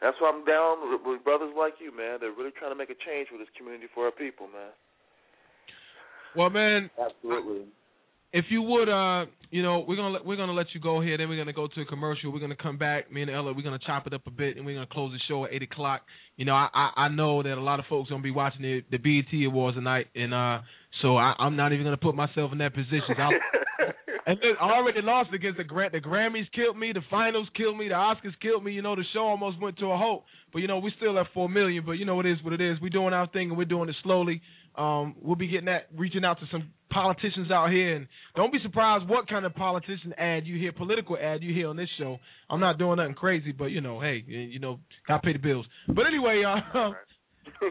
That's why I'm down with, with brothers like you, man. They're really trying to make a change for this community for our people, man. Well, man, Absolutely. If you would, uh, you know, we're gonna let, we're gonna let you go here. Then we're gonna go to a commercial. We're gonna come back. Me and Ella, we're gonna chop it up a bit, and we're gonna close the show at eight o'clock. You know, I I, I know that a lot of folks gonna be watching the the BET Awards tonight, and uh, so I, I'm not even gonna put myself in that position. I'll, and I already lost against the Gra- the Grammys killed me, the finals killed me, the Oscars killed me. You know, the show almost went to a halt. But you know, we still at four million. But you know, it is what it is. We're doing our thing, and we're doing it slowly. Um, we'll be getting that, reaching out to some politicians out here, and don't be surprised what kind of politician ad you hear, political ad you hear on this show. I'm not doing nothing crazy, but you know, hey, you know, gotta pay the bills. But anyway, uh,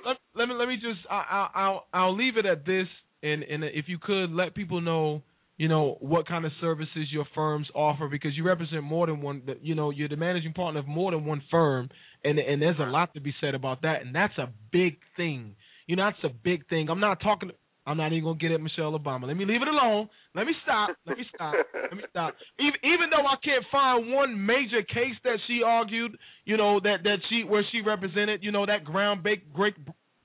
let, let me let me just I, I, I'll I'll leave it at this, and and if you could let people know, you know, what kind of services your firms offer because you represent more than one. You know, you're the managing partner of more than one firm, and and there's a lot to be said about that, and that's a big thing. You know, that's a big thing. I'm not talking. I'm not even gonna get at Michelle Obama. Let me leave it alone. Let me stop. Let me stop. Let me stop. Even even though I can't find one major case that she argued, you know, that that she where she represented, you know, that ground break, break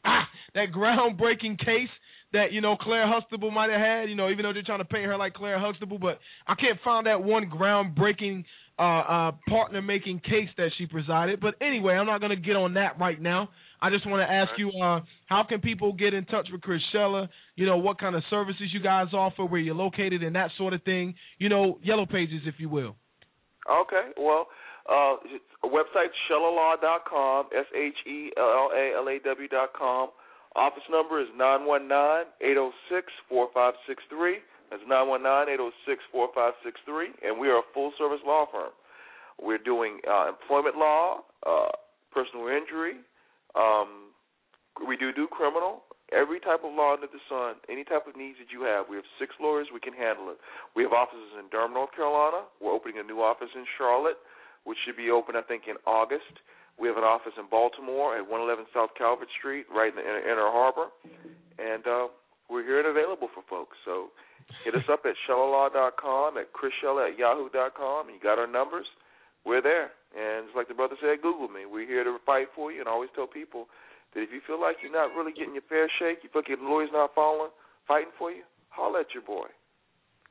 ah, that groundbreaking case that you know Claire Huxtable might have had. You know, even though they're trying to paint her like Claire Huxtable, but I can't find that one groundbreaking uh, uh, partner making case that she presided. But anyway, I'm not gonna get on that right now. I just want to ask you, uh, how can people get in touch with Chris Shella? You know, what kind of services you guys offer, where you're located, and that sort of thing. You know, yellow pages, if you will. Okay, well, uh, website shellalaw.com, S H E L L A L A W dot com. Office number is nine one nine eight zero six four five six three. That's nine one nine eight zero six four five six three, and we are a full service law firm. We're doing uh, employment law, uh, personal injury. Um, we do do criminal. Every type of law under the sun, any type of needs that you have, we have six lawyers. We can handle it. We have offices in Durham, North Carolina. We're opening a new office in Charlotte, which should be open, I think, in August. We have an office in Baltimore at 111 South Calvert Street, right in the Inner, Inner Harbor, and uh, we're here and available for folks. So hit us up at shellalaw.com, at chrisshella at yahoo.com. You got our numbers. We're there. And just like the brother said, Google me. We're here to fight for you, and I always tell people that if you feel like you're not really getting your fair shake, you feel like your lawyer's not following, fighting for you, holler at your boy.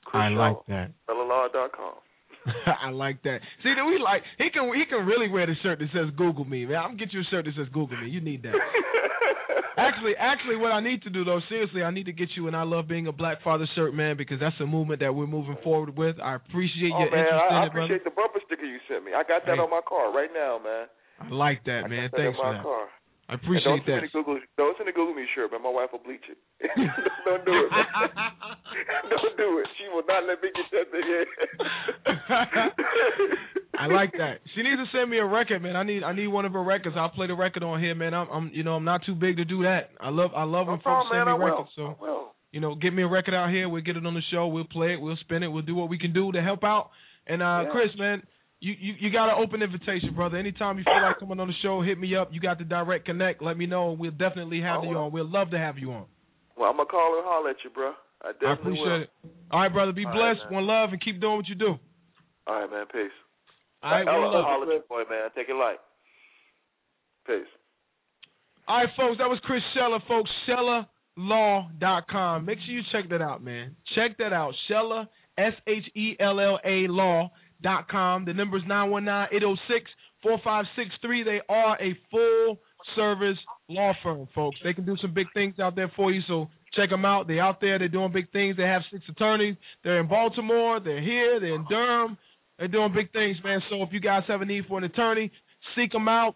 Chris I like that. Shellalaw.com. I like that. See that we like he can he can really wear the shirt that says Google me, man. I'm gonna get you a shirt that says Google me. You need that. actually, actually, what I need to do though, seriously, I need to get you an I love being a black father shirt, man, because that's a movement that we're moving forward with. I appreciate oh, your man, interest I, in I it, brother. Appreciate the bumper sticker you sent me. I got that Hey. on my car right now, man. I like that, I man. that Thanks in my that. car. I And appreciate don't that. Send Google, don't send a Google me shirt, but my wife will bleach it. don't do it. Man. Don't do it. She will not let me get that thing in. I like that. She needs to send me a record, man. I need I need one of her records. I'll play the record on here, man. I'm, I'm you know I'm not too big to do that. I love I love when folks problem, send me man. Records. So you know, get me a record out here. We'll get it on the show. We'll play it. We'll spin it. We'll do what we can do to help out. And uh Yeah. Chris, man, you, you you got an open invitation, brother. Anytime you feel like coming on the show, hit me up. You got the direct connect. Let me know. And we'll definitely have Oh, you on. We'll love to have you on. Well, I'm gonna call and holler at you, bro. I definitely will. I appreciate will. it. All right, brother. Be All right, blessed. man. One love, and keep doing what you do. All right, man. Peace. All right, I'll, one I'll love. holler at you, boy, man. Take it light. Peace. All right, folks, that was Chris Shella, folks. ShellaLaw.com. Make sure you check that out, man. Check that out. Shella, S H E L L A Law.com. The number is 919 806 4563. They are a full service law firm, folks. They can do some big things out there for you, so check them out. They're out there. They're doing big things. They have six attorneys. They're in Baltimore. They're here. They're in Durham. They're doing big things, man. So if you guys have a need for an attorney, seek them out.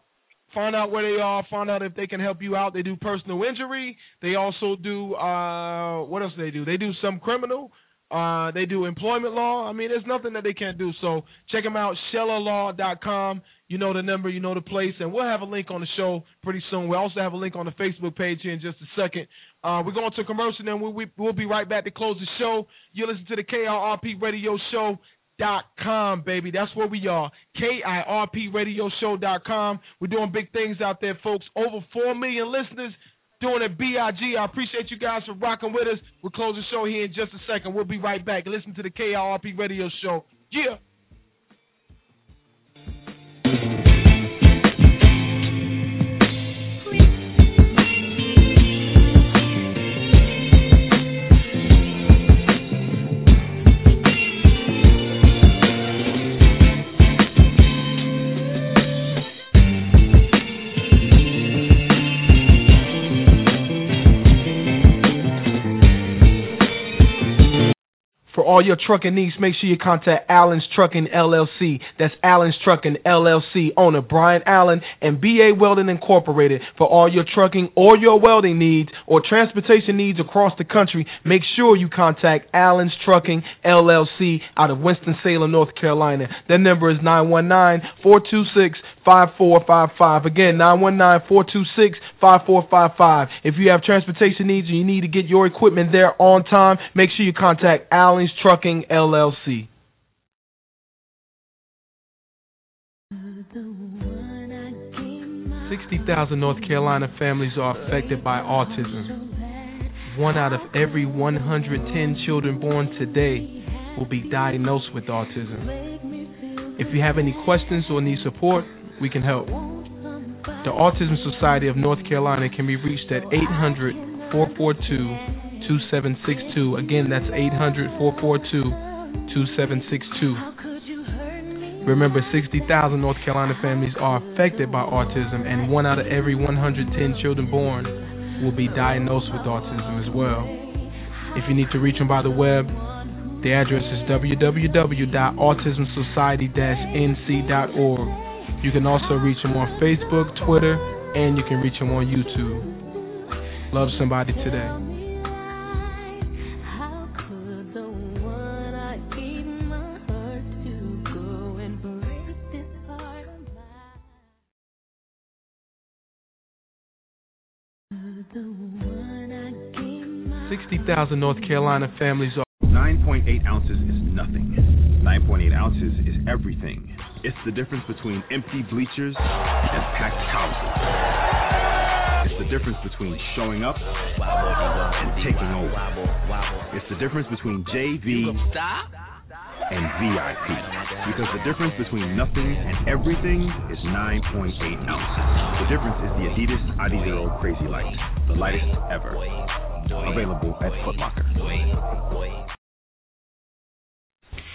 Find out where they are. Find out if they can help you out. They do personal injury. They also do uh what else do they do? They do some criminal. Uh they do employment law. I mean, there's nothing that they can't do. So check them out, shellalaw.com. You know the number, you know the place, and we'll have a link on the show pretty soon. We'll also have a link on the Facebook page here in just a second. Uh, we're going to commercial, and we'll, we, we'll be right back to close the show. You listen to the KRP Radio Show dot com, baby. That's where we are. K-I-R-P Radio Show dot com. We're doing big things out there, folks. Over four million listeners doing it I appreciate you guys for rocking with us. We'll close the show here in just a second. We'll be right back. Listen to the KRP Radio Show. Yeah. All your trucking needs, make sure you contact Allen's Trucking LLC. That's Allen's Trucking LLC owner Brian Allen and BA Welding Incorporated. For all your trucking or your welding needs or transportation needs across the country, make sure you contact Allen's Trucking LLC out of Winston-Salem, North Carolina. Their number is 919-426 5455. Again, 919-426-5455. If you have transportation needs and you need to get your equipment there on time, make sure you contact Allen's Trucking LLC. Sixty thousand North Carolina families are affected by autism. One out of every 110 children born today will be diagnosed with autism. If you have any questions or need support, we can help. The Autism Society of North Carolina can be reached at 800 442 2762. Again, that's 800 442 2762. Remember, 60,000 North Carolina families are affected by autism, and one out of every 110 children born will be diagnosed with autism as well. If you need to reach them by the web, the address is www.autismsociety-nc.org. You can also reach them on Facebook, Twitter, and you can reach them on YouTube. Love somebody today. Sixty thousand North Carolina families are 9.8 ounces is nothing. 9.8 ounces is everything. It's the difference between empty bleachers and packed houses. It's the difference between showing up and taking over. It's the difference between JV and VIP. Because the difference between nothing and everything is 9.8 ounces. The difference is the Adidas Adizero Crazy Light, the lightest ever. Available at Foot Locker.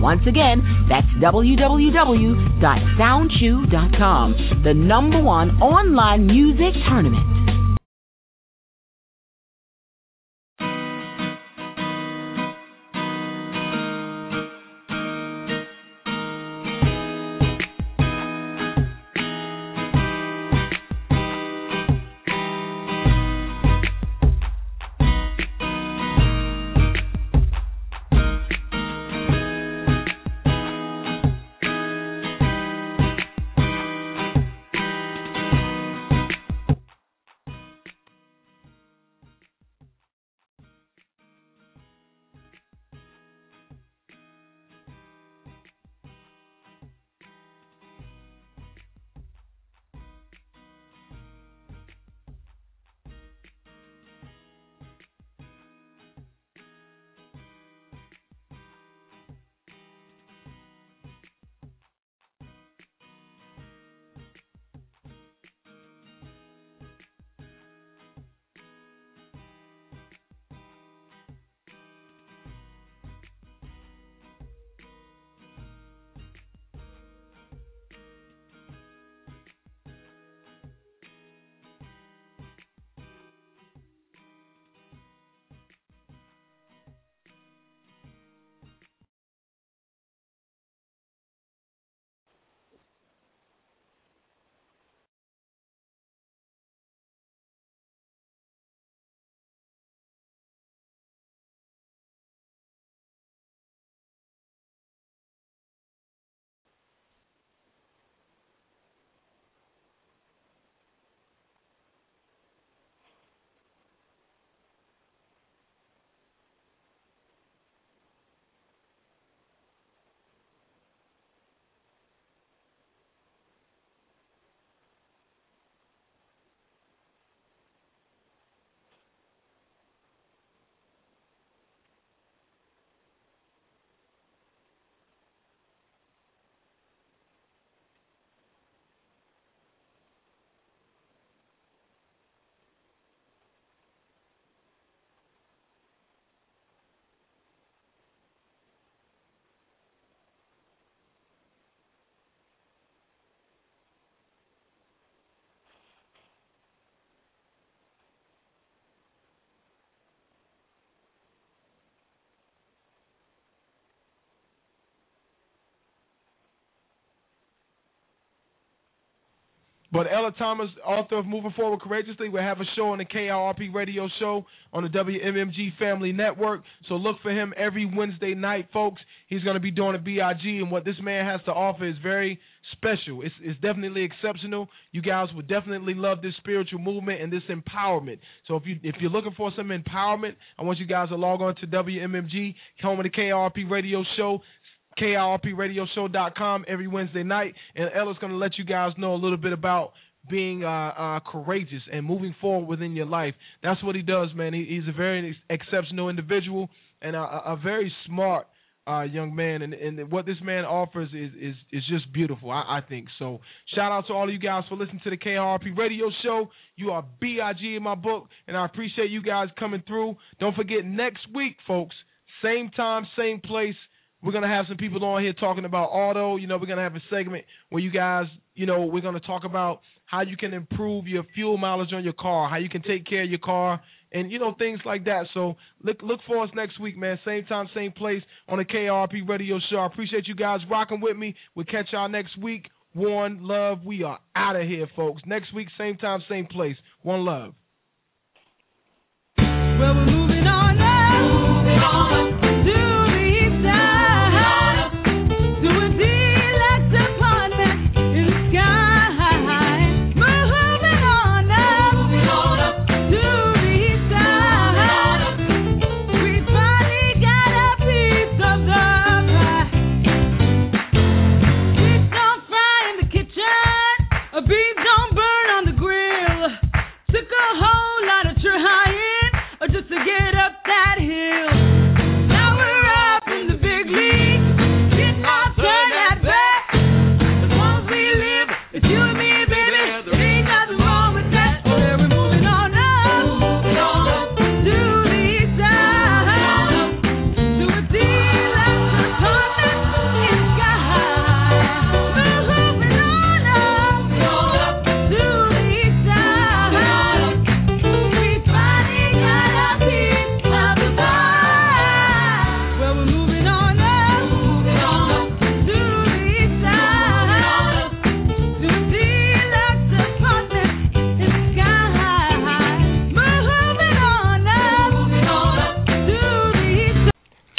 Once again, that's www.soundchew.com, the number one online music tournament. But Ella Thomas, author of Moving Forward Courageously, will have a show on the KIRP radio show on the WMMG Family Network. So look for him every Wednesday night, folks. He's going to be doing a BIG, and what this man has to offer is very special. It's, it's definitely exceptional. You guys would definitely love this spiritual movement and this empowerment. So if you if you're looking for some empowerment, I want you guys to log on to WMMG, home of the KIRP radio show. KIRPradioshow.com every Wednesday night, and Ella's going to let you guys know a little bit about being uh, uh, courageous and moving forward within your life. That's what he does, man. He, he's a very exceptional individual and a, a very smart uh, young man, and, and what this man offers is is is just beautiful. I, I think so. Shout out to all of you guys for listening to the KIRP Radio Show. You are Big in my book, and I appreciate you guys coming through. Don't forget next week, folks. Same time, same place. We're gonna have some people on here talking about auto. You know, we're gonna have a segment where you guys, you know, we're gonna talk about how you can improve your fuel mileage on your car, how you can take care of your car, and you know things like that. So look look for us next week, man. Same time, same place on the KRP Radio Show. I appreciate you guys rocking with me. We'll catch y'all next week. One love. We are out of here, folks. Next week, same time, same place. One love. Well, we're moving on now. Moving on.